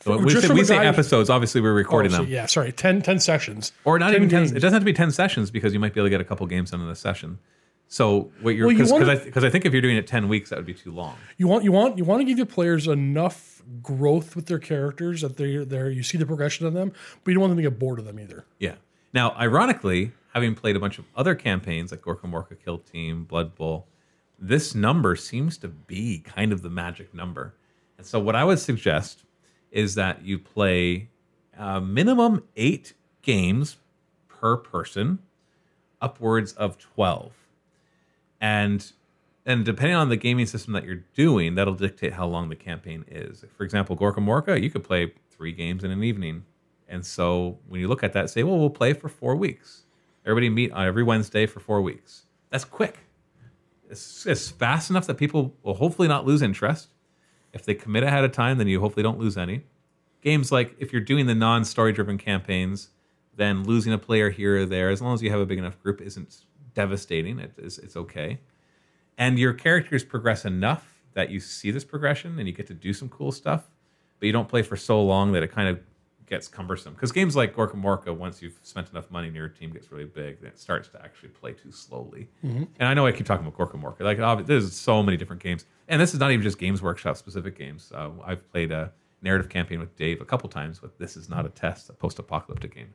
So we say, we say episodes. Obviously, we're Oh, recording so them, yeah, sorry, 10, 10 sessions. or not 10 even ten. games. It doesn't have to be ten sessions because you might be able to get a couple games done in a session. So what you're Well, you because wanna- I think if you're doing it ten weeks, that would be too long. You want you want you want to give your players enough growth with their characters that they're there. You see the progression of them, but you don't want them to get bored of them either. Yeah. Now, ironically, having played a bunch of other campaigns like Gorkamorka Kill Team, Blood Bowl, this number seems to be kind of the magic number. And so, what I would suggest is that you play uh, minimum eight games per person, upwards of 12. And and depending on the gaming system that you're doing, that'll dictate how long the campaign is. For example, Gorkamorka, you could play three games in an evening. And so when you look at that, say, well, we'll play for four weeks. Everybody meet on every Wednesday for four weeks. That's quick. It's, it's fast enough that people will hopefully not lose interest. If they commit ahead of time, then you hopefully don't lose any. Games like if you're doing the non story driven campaigns, then losing a player here or there, as long as you have a big enough group, isn't devastating. It is, it's okay. and your characters progress enough that you see this progression and you get to do some cool stuff, but you don't play for so long that it kind of gets cumbersome. Because games like Gorkamorka, once you've spent enough money and your team gets really big, then it starts to actually play too slowly. And I know I keep talking about Gorkamorka. Like, there's so many different games. And this is not even just Games Workshop specific games. Uh, I've played a narrative campaign with Dave a couple times with This Is Not a Test, a post apocalyptic game.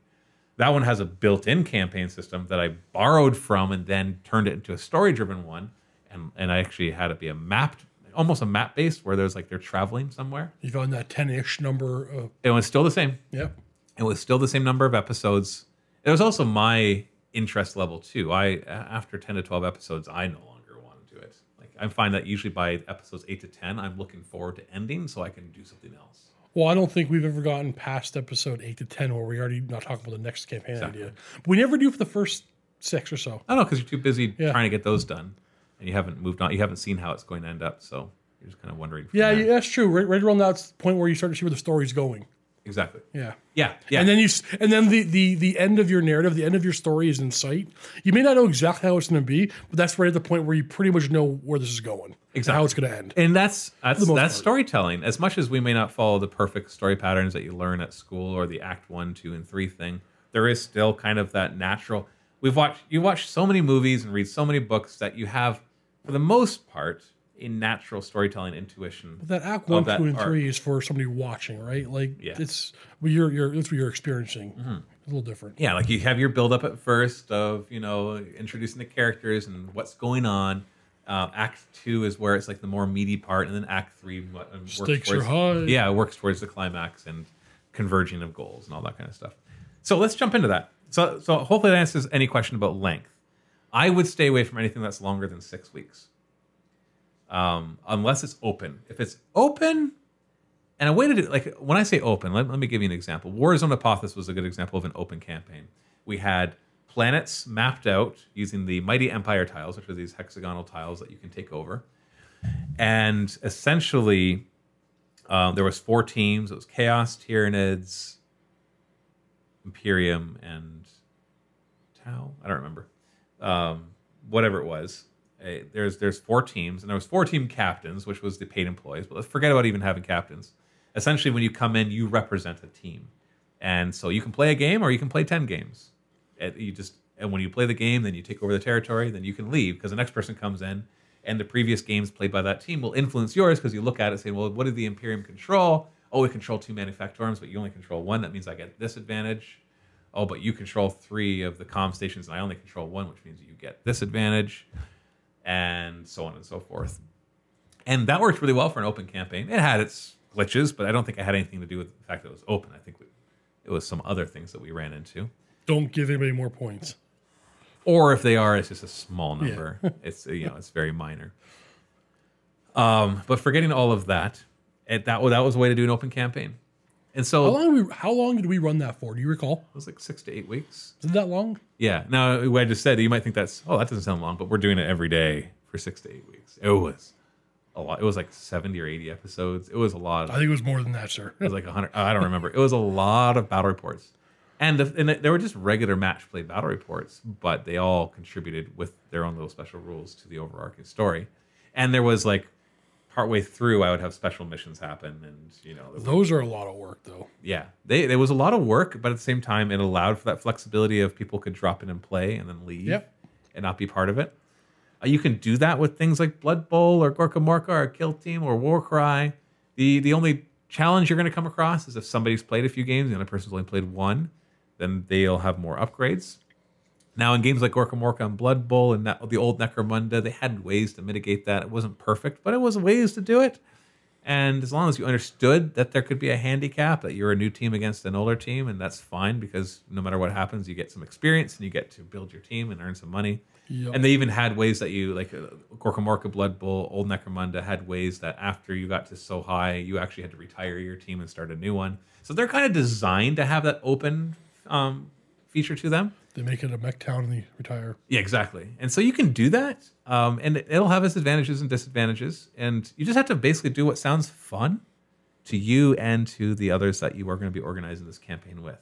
That one has a built in campaign system that I borrowed from and then turned it into a story driven one. And, and I actually had it be a mapped, almost a map based where there's like they're traveling somewhere. You found that 10 ish number. Of, It was still the same. yep. It was still the same number of episodes. It was also my interest level too. I after ten to twelve episodes, I no longer want to do it. Like I find that usually by episodes eight to ten, I'm looking forward to ending so I can do something else. Well, I don't think we've ever gotten past episode 8 to 10 where we already not talking about the next campaign idea. But we never do for the first six or so. I don't know because you're too busy Yeah. trying to get those done, and you haven't moved on. You haven't seen how it's going to end up, so you're just kind of wondering. Yeah, yeah, that's true. Right, right around that point where you start to see where the story's going. exactly. Yeah. Yeah, yeah. And then you, and then the, the the end of your narrative, the end of your story is in sight. You may not know exactly how it's going to be, but that's right at the point where you pretty much know where this is going, Exactly. how it's going to end. and that's that's that's part. storytelling. As much as we may not follow the perfect story patterns that you learn at school or the Act One, Two, and Three thing, there is still kind of that natural. We've watched you watch so many movies and read so many books that you have, for the most part, a natural storytelling intuition. But that act one, that two, and three is for somebody watching, right? Like Yeah. it's well, you're you're it's what you're experiencing. Mm-hmm. It's a little different. Yeah, like you have your build up at first of you know introducing the characters and what's going on. Uh, act two is where it's like the more meaty part, and then Act three what, uh, works Stakes are towards, high. Yeah, it works towards the climax and converging of goals and all that kind of stuff. So let's jump into that. So, so hopefully that answers any question about length. I would stay away from anything that's longer than six weeks, um, unless it's open. If it's open, and a way to do like when I say open, let, let me give you an example. Warzone Apophis was a good example of an open campaign. We had planets mapped out using the Mighty Empire tiles, which are these hexagonal tiles that you can take over, and essentially um, there was four teams. It was Chaos, Tyranids, Imperium, and Tau. I don't remember. Um, whatever it was. There's there's four teams, and there was four team captains, which was the paid employees. But let's forget about even having captains. Essentially, when you come in, you represent a team, and so you can play a game or you can play ten games. You just and when you play the game, then you take over the territory. Then you can leave because the next person comes in, and the previous games played by that team will influence yours because you look at it saying, well, what did the Imperium control? Oh, we control two manufactorums, but you only control one. That means I get this advantage. Oh, but you control three of the comm stations, and I only control one, which means you get this advantage, and so on and so forth. And that worked really well for an open campaign. It had its glitches, but I don't think it had anything to do with the fact that it was open. I think we, it was some other things that we ran into. Don't give anybody more points. or if they are, it's just a small number. it's you know, it's very minor. Um, but forgetting all of that, it, that that was a way to do an open campaign, and so How long we how long did we run that for? Do you recall? it was like six to eight weeks. Is it that long? Yeah. Now, what I just said, you might think that's oh, that doesn't sound long, but we're doing it every day for six to eight weeks. It was a lot. It was like seventy or eighty episodes. It was a lot. I think it was more than that, sir. It was like 100. I don't remember. It was a lot of battle reports. And, the, and they were just regular match play battle reports, but they all contributed with their own little special rules to the overarching story. And there was like partway through, I would have special missions happen, and you know, there Those are a lot of work, though. yeah, they there was a lot of work, but at the same time, it allowed for that flexibility of people could drop in and play and then leave Yep. and not be part of it. Uh, you can do that with things like Blood Bowl or Gorkamorka or Kill Team or Warcry. The the only challenge you're going to come across is if somebody's played a few games and the other person's only played one, then they'll have more upgrades. Now, in games like Gorkamorka and Blood Bowl and that, the old Necromunda, they had ways to mitigate that. It wasn't perfect, but it was ways to do it. And as long as you understood that there could be a handicap, that you're a new team against an older team, and that's fine because no matter what happens, you get some experience and you get to build your team and earn some money. Yep. And they even had ways that you, like uh, Gorka Blood Bowl, Old Necromunda, had ways that after you got to so high, you actually had to retire your team and start a new one. So they're kind of designed to have that open um, feature to them. They make it a Mektown and they retire. Yeah, exactly. And so you can do that, um, and it- it'll have its advantages and disadvantages. And you just have to basically do what sounds fun to you and to the others that you are going to be organizing this campaign with,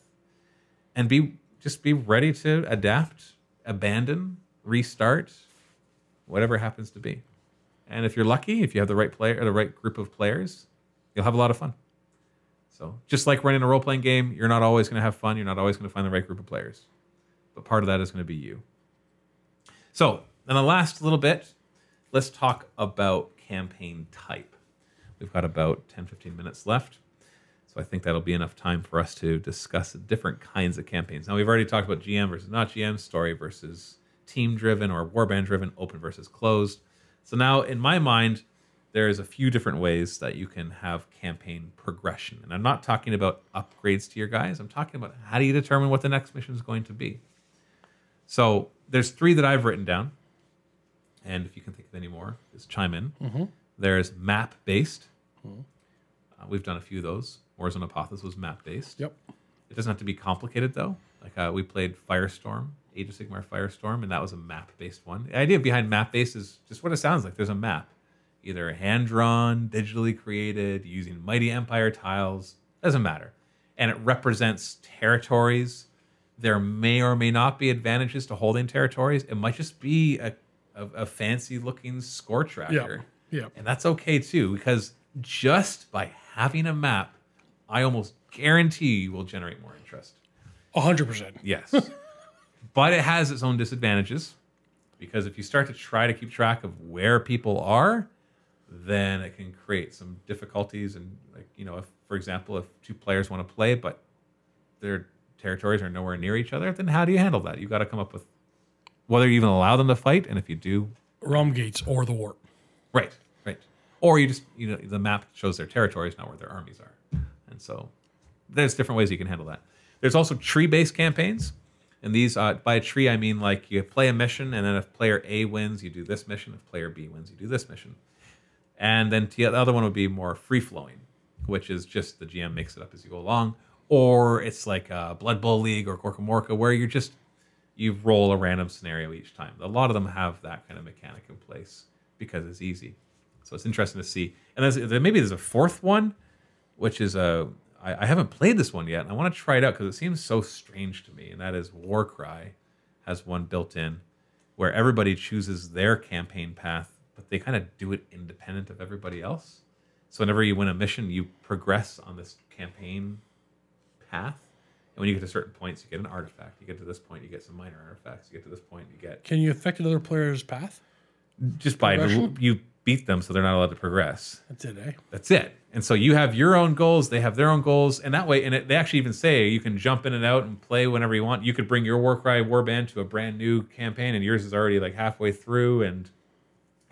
and be just be ready to adapt, abandon, restart, whatever happens to be. And if you're lucky, if you have the right player or the right group of players, you'll have a lot of fun. So just like running a role playing game, you're not always going to have fun. You're not always going to find the right group of players, but part of that is going to be you. So, in the last little bit, let's talk about campaign type. We've got about 10, 15 minutes left. So I think that'll be enough time for us to discuss different kinds of campaigns. Now, we've already talked about GM versus not GM, story versus team driven or warband driven, open versus closed. So now, in my mind, there's a few different ways that you can have campaign progression. And I'm not talking about upgrades to your guys. I'm talking about how do you determine what the next mission is going to be. So there's three that I've written down. And if you can think of any more, just chime in. There's map based. Uh, we've done a few of those. Warzone was map based. Yep. It doesn't have to be complicated though. Like uh, we played Firestorm, Age of Sigmar Firestorm, and that was a map based one. The idea behind map based is just what it sounds like. There's a map, either hand drawn, digitally created, using Mighty Empire tiles. Doesn't matter, and it represents territories. There may or may not be advantages to holding territories. It might just be a, a, a fancy looking score tracker. Yeah. And that's okay too, because just by having a map, I almost guarantee you will generate more interest. A hundred percent. Yes. but it has its own disadvantages because if you start to try to keep track of where people are, then it can create some difficulties. And, like, you know, if, for example, if two players want to play, but their territories are nowhere near each other, then how do you handle that? You've got to come up with whether you even allow them to fight. And if you do, Realm gates or the warp. Right, right. Or you just you know the map shows their territories, not where their armies are, and so there's different ways you can handle that. There's also tree-based campaigns, and these uh, by a tree I mean like you play a mission, and then if player A wins, you do this mission. If player B wins, you do this mission, and then the other one would be more free-flowing, which is just the GM makes it up as you go along, or it's like a Blood Bowl League or Gorkamorka, where you're just you roll a random scenario each time. A lot of them have that kind of mechanic in place because it's easy. So it's interesting to see. And there's, maybe there's a fourth one, which is a I, I haven't played this one yet, I want to try it out because it seems so strange to me. And that is Warcry has one built in where everybody chooses their campaign path, but they kind of do it independent of everybody else. So whenever you win a mission, you progress on this campaign path. And when you get to certain points, you get an artifact. You get to this point, you get some minor artifacts. You get to this point, you get Can you affect another player's path? just by you beat them, so they're not allowed to progress. That's it, eh? That's it. And so you have your own goals, they have their own goals, and that way, and it, they actually even say you can jump in and out and play whenever you want. You could bring your Warcry warband to a brand new campaign, and yours is already like halfway through. And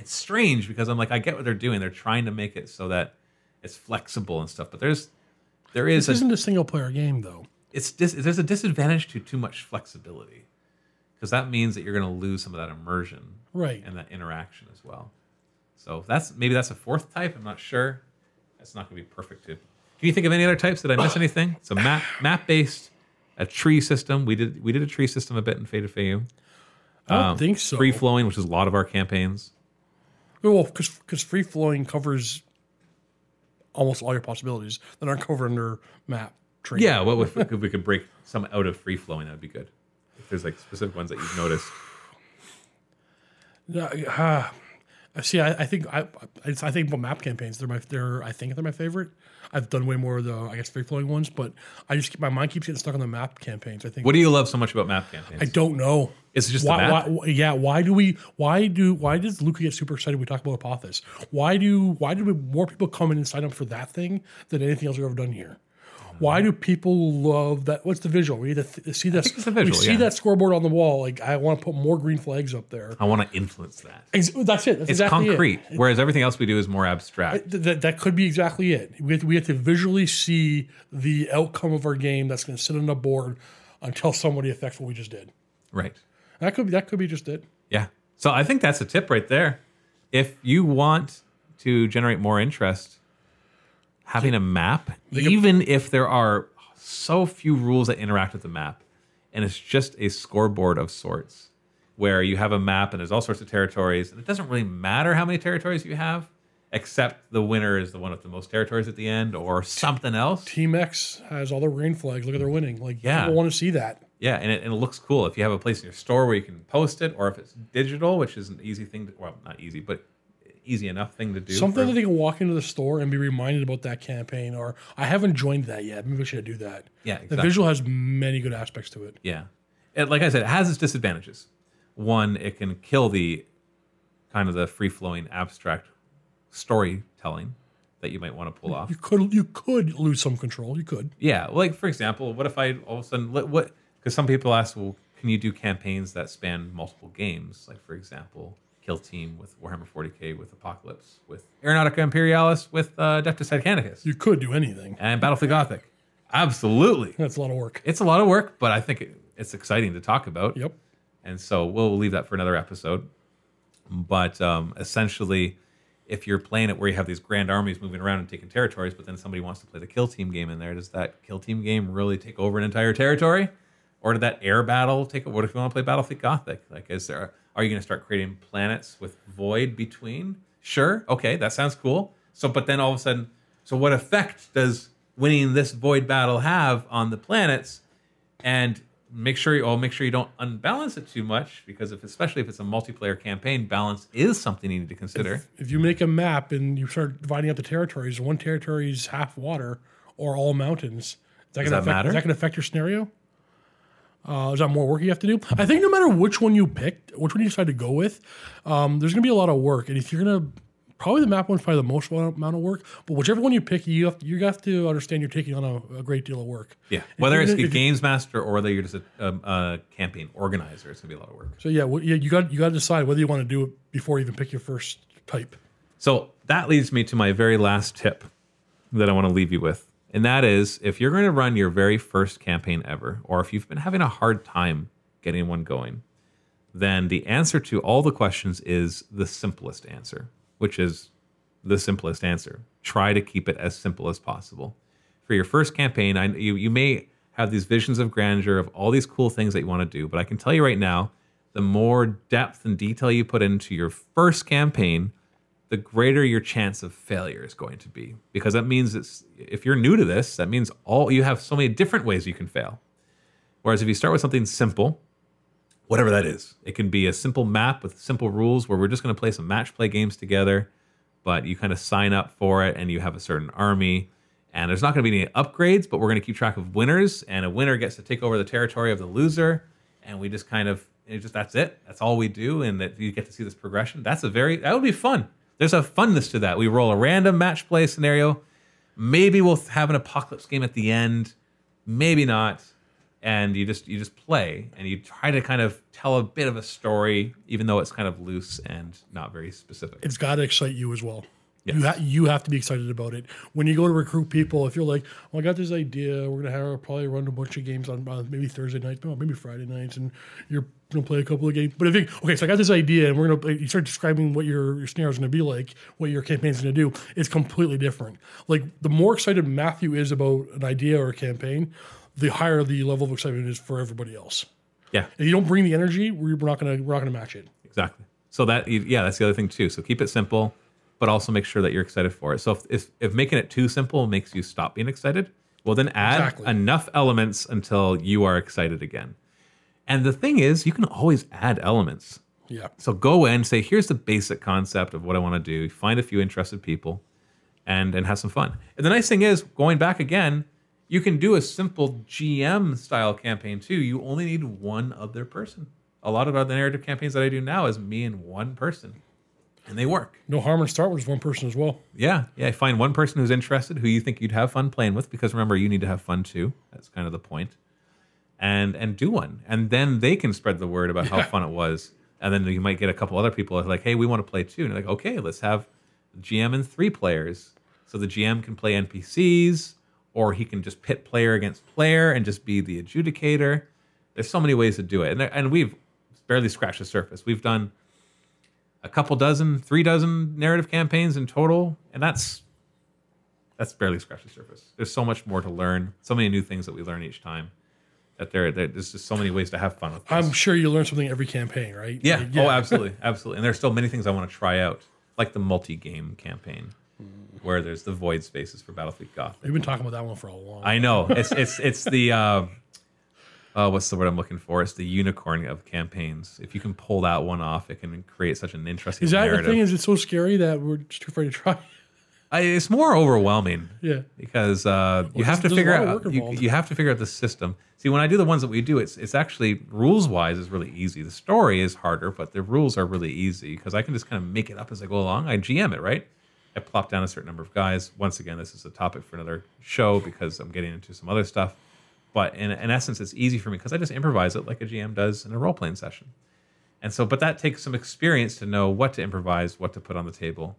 it's strange because I'm like, I get what they're doing. They're trying to make it so that it's flexible and stuff. But there's there is This a, isn't a single player game though. it's dis- there's a disadvantage to too much flexibility because that means that you're going to lose some of that immersion Right. and that interaction as well. So that's maybe that's a fourth type. I'm not sure. That's not going to be perfect. To, can you think of any other types? Did I miss anything? It's a map map based, a tree system. We did we did a tree system a bit in Fate of Fayu. I don't um, think so. Free flowing, which is a lot of our campaigns. Well, because free flowing covers almost all your possibilities that aren't covered under map tree. Yeah, what if, if we could break some out of free flowing? That would be good. If there's like specific ones that you've noticed. Yeah, ah, see, I, I think I, I I think about map campaigns. They're my they're I think they're my favorite. I've done way more of the I guess free flowing ones, but I just keep my mind keeps getting stuck on the map campaigns. I think What do you love so much about map campaigns? I don't know. It's just why, the map. why, yeah. Why do we? Why do? Why does Luca get super excited when we talk about Apophis? Why do? Why do we, more people come in and sign up for that thing than anything else we've ever done here? Why do people love that? What's the visual? We need to th- see the visual, we see yeah. that scoreboard on the wall. Like I want to put more green flags up there. I want to influence that. Ex- That's it. That's It's exactly concrete, It. whereas everything else we do is more abstract. Th- that, that could be exactly it. We have, to, we have to visually see the outcome of our game that's going to sit on the board until somebody affects what we just did. Right. That could be that could be just it. Yeah. So I think that's a tip right there. If you want to generate more interest, having a map, even if there are so few rules that interact with the map, and it's just a scoreboard of sorts where you have a map and there's all sorts of territories, and it doesn't really matter how many territories you have, except the winner is the one with the most territories at the end or something else. Team X has all their green flags. Look at their winning. Like Yeah. people want to see that. Yeah, and it, and it looks cool if you have a place in your store where you can post it, or if it's digital, which is an easy thing. To, well, not easy, but easy enough thing to do. Something for- that they can walk into the store and be reminded about that campaign. Or I haven't joined that yet. Maybe we should do that. Yeah, The visual has many good aspects to it. Yeah. It, like I said, it has its disadvantages. One, it can kill the kind of the free flowing abstract storytelling that you might want to pull off. You could you could lose some control. You could. Yeah. Like, for example, what if I all of a sudden, what, because some people ask, well, can you do campaigns that span multiple games? Like, for example, Kill Team with Warhammer 40k, with Apocalypse, with Aeronautica Imperialis, with uh, Adeptus Titanicus, You could do anything. and Battlefleet Gothic. Absolutely. That's a lot of work. It's a lot of work, but I think it, it's exciting to talk about. Yep. and so we'll leave that for another episode. But um, essentially, if you're playing it where you have these grand armies moving around and taking territories, but then somebody wants to play the kill team game in there, does that kill team game really take over an entire territory, or did that air battle take? What if you want to play Battlefleet Gothic? Like, is there? Are you going to start creating planets with void between? Sure, okay, that sounds cool. So, but then all of a sudden, so what effect does winning this void battle have on the planets? and make sure you oh make sure you don't unbalance it too much because if especially if it's a multiplayer campaign balance is something you need to consider If you make a map and you start dividing up the territories, one territory is half water or all mountains. Is that Does gonna that affect, matter? Is that going to affect your scenario? Uh, is that more work you have to do? I think no matter which one you picked, which one you decide to go with, um, there's going to be a lot of work. And if you're going to, probably the map one's probably the most amount of work. But whichever one you pick, you have to, you have to understand you're taking on a, a great deal of work. yeah whether it's a games master or whether you're just a, um, campaign organizer it's gonna be a lot of work So yeah, what- yeah, you got you got to decide whether you want to do it before you even pick your first type. So that leads me to my very last tip that I want to leave you with. And that is if you're going to run your very first campaign ever, or if you've been having a hard time getting one going, then the answer to all the questions is the simplest answer, which is the simplest answer. Try to keep it as simple as possible. For your first campaign, I, you, you may have these visions of grandeur of all these cool things that you want to do, but I can tell you right now, the more depth and detail you put into your first campaign, the greater your chance of failure is going to be. Because that means it's if you're new to this that means all you have so many different ways you can fail. Whereas if you start with something simple whatever that is it can be a simple map with simple rules where we're just going to play some match play games together but you kind of sign up for it and you have a certain army. And there's not going to be any upgrades but we're going to keep track of winners. And a winner gets to take over the territory of the loser. And we just kind of just that's it. That's all we do. And that you get to see this progression. That's a very that would be fun there's a funness to that we roll a random match play scenario maybe we'll have an apocalypse game at the end maybe not and you just you just play and you try to kind of tell a bit of a story even though it's kind of loose and not very specific it's got to excite you as well. Yes. You, ha- you have to be excited about it. When you go to recruit people, if you're like, well, I got this idea, we're going to have probably run a bunch of games on uh, maybe Thursday nights, no, maybe Friday nights, and you're to play a couple of games. But if you, okay, so I got this idea, and we're to, you start describing what your, your scenario is to be like, what your campaign's to do, it's completely different. Like, the more excited Matthew is about an idea or a campaign, the higher the level of excitement is for everybody else. yeah If you don't bring the energy, we're not to, we're not to match it. exactly so that yeah that's the other thing too so keep it simple but also make sure that you're excited for it so if if, if making it too simple makes you stop being excited well then add Exactly. enough elements until you are excited again and the thing is you can always add elements Yeah. So go in, say, here's the basic concept of what I want to do. Find a few interested people, and and have some fun. And the nice thing is, going back again, you can do a simple GM style campaign too. You only need one other person. A lot of the narrative campaigns that I do now is me and one person, and they work. No harm in start with one person as well. Yeah, yeah. Find one person who's interested, who you think you'd have fun playing with, because remember, you need to have fun too. That's kind of the point. And and do one, and then they can spread the word about how fun it was. And then you might get a couple other people like, "Hey, we want to play too." And like, "Okay, let's have GM and three players, so the GM can play NPCs, or he can just pit player against player and just be the adjudicator." There's so many ways to do it, and there- and we've barely scratched the surface. We've done a couple dozen, three dozen narrative campaigns in total, and that's that's barely scratched the surface. There's so much more to learn, so many new things that we learn each time. That there, there- there's just so many ways to have fun with. This. I'm sure you learn something every campaign, right? yeah. Like, Oh, absolutely, absolutely. And there's still many things I want to try out, like the multi-game campaign, where there's the void spaces for Battlefleet Gothic. We've been talking about that one for a long. I know it's it's it's the uh, uh, what's the word I'm looking for? It's the unicorn of campaigns. If you can pull that one off, it can create such an interesting Is that narrative. the thing? Is it so scary that we're just too afraid to try? I, it's more overwhelming yeah. because uh, you have to figure out you, you have to figure out the system. See, when I do the ones that we do, it's it's actually rules wise is really easy. The story is harder, but the rules are really easy because I can just kind of make it up as I go along. I GM it right. I plop down a certain number of guys. Once again, this is a topic for another show because I'm getting into some other stuff. But in, in essence, it's easy for me because I just improvise it like a GM does in a role playing session. And so, but that takes some experience to know what to improvise, what to put on the table.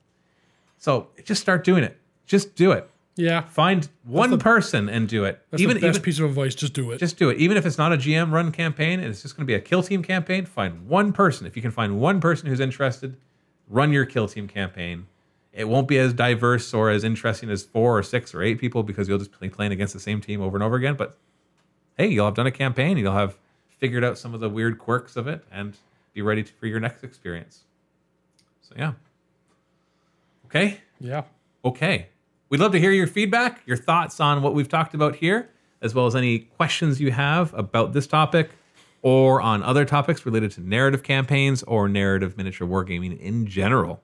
So just start doing it. Just do it. Yeah. Find one person and do it. That's even the best even piece of advice. Just do it. just do it. Even if it's not a GM run campaign and it's just going to be a kill team campaign, find one person. If you can find one person who's interested, run your kill team campaign. It won't be as diverse or as interesting as four or six or eight people because you'll just be playing against the same team over and over again. But hey, you'll have done a campaign. You'll have figured out some of the weird quirks of it and be ready to, for your next experience. So yeah. Okay yeah. okay. We'd love to hear your feedback, your thoughts on what we've talked about here, as well as any questions you have about this topic or on other topics related to narrative campaigns or narrative miniature wargaming in general.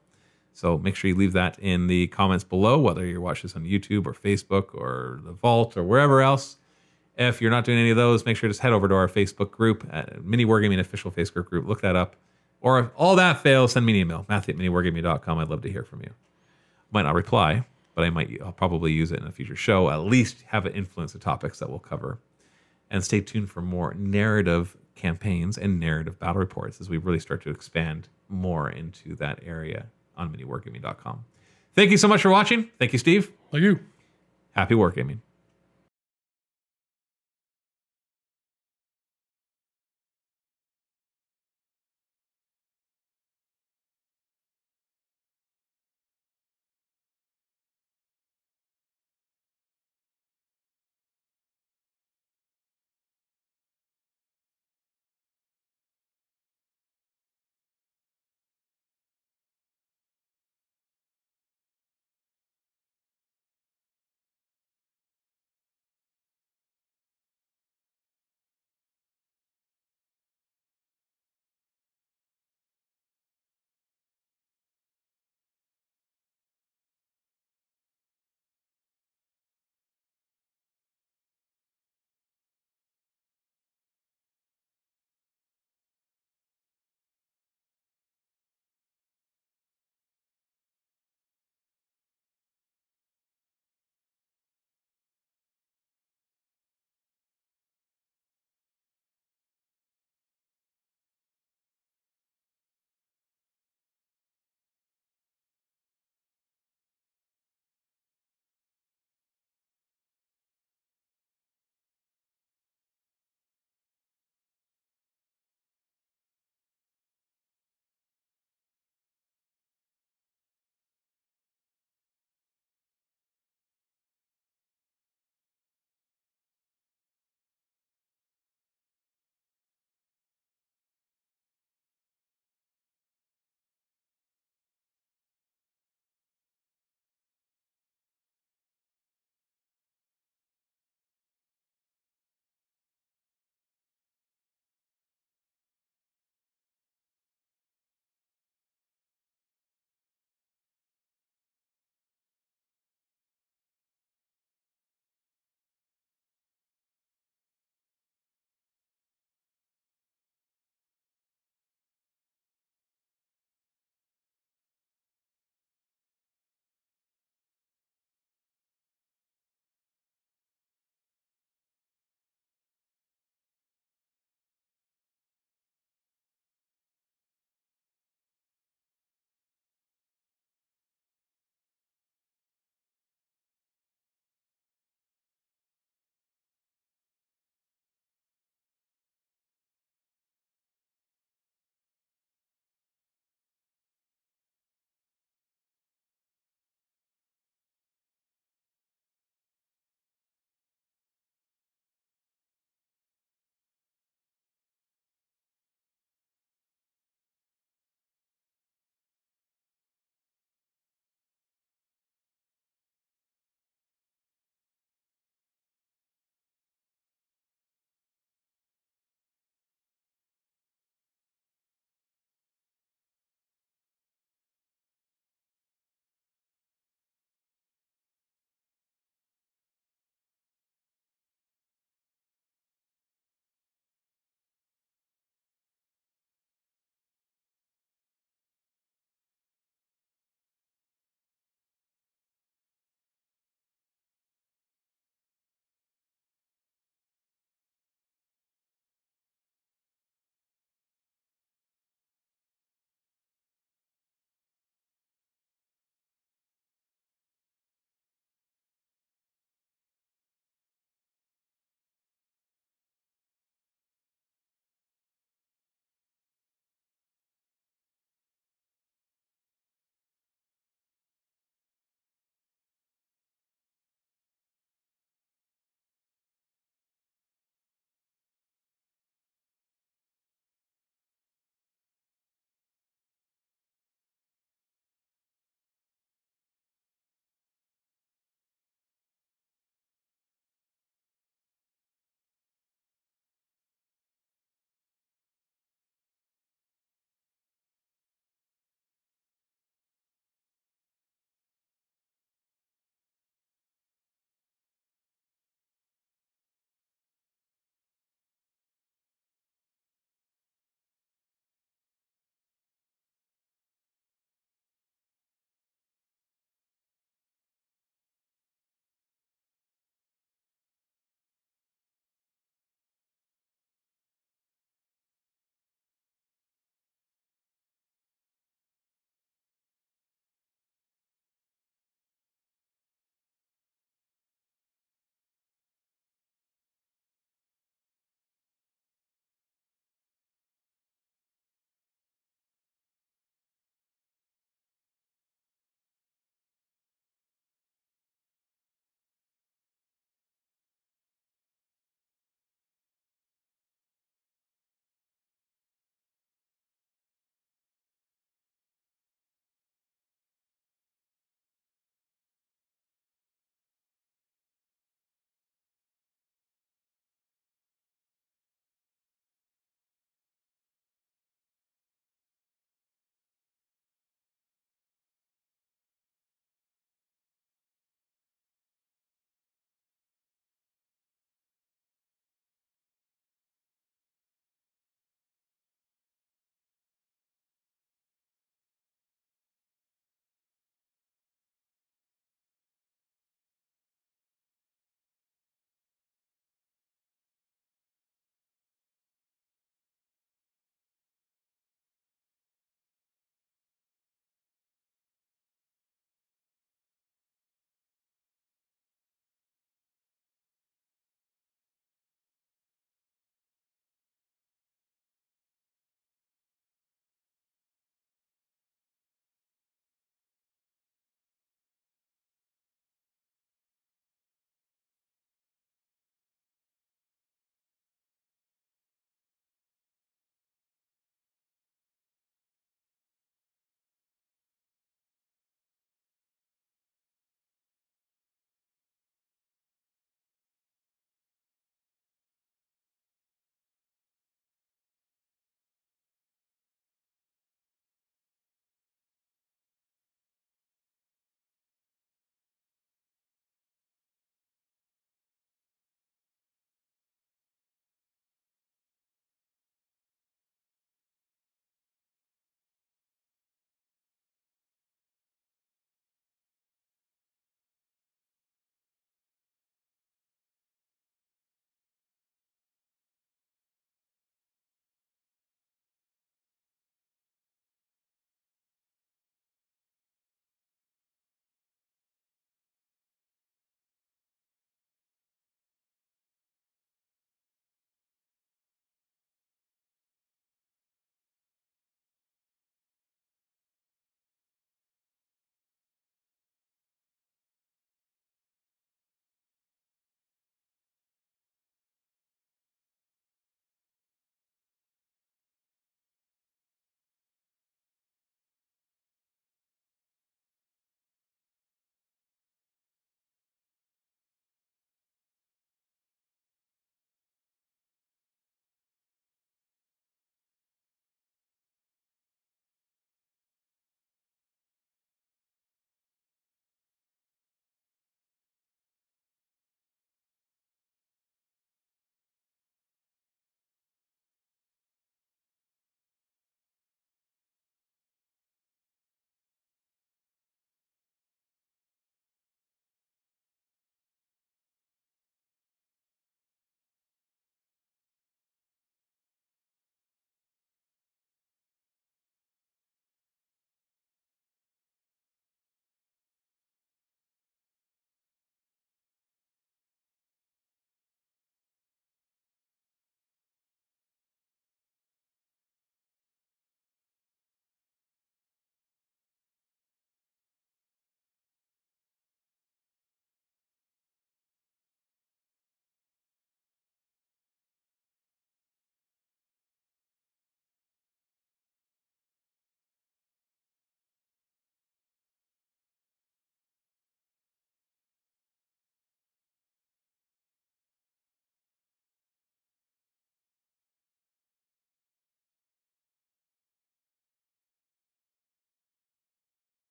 So make sure you leave that in the comments below, whether you're watching this on YouTube or Facebook or the Vault or wherever else. If you're not doing any of those, make sure to just head over to our Facebook group, uh, Mini Wargaming Official Facebook group. Look that up. Or if all that fails, send me an email, Matthew at miniwargaming.com. I'd love to hear from you might not reply, but I might I'll probably use it in a future show. At least have it influence the topics that we'll cover. And stay tuned for more narrative campaigns and narrative battle reports as we really start to expand more into that area on miniwargaming.com. Thank you so much for watching. Thank you, Steve. Like you. Happy wargaming.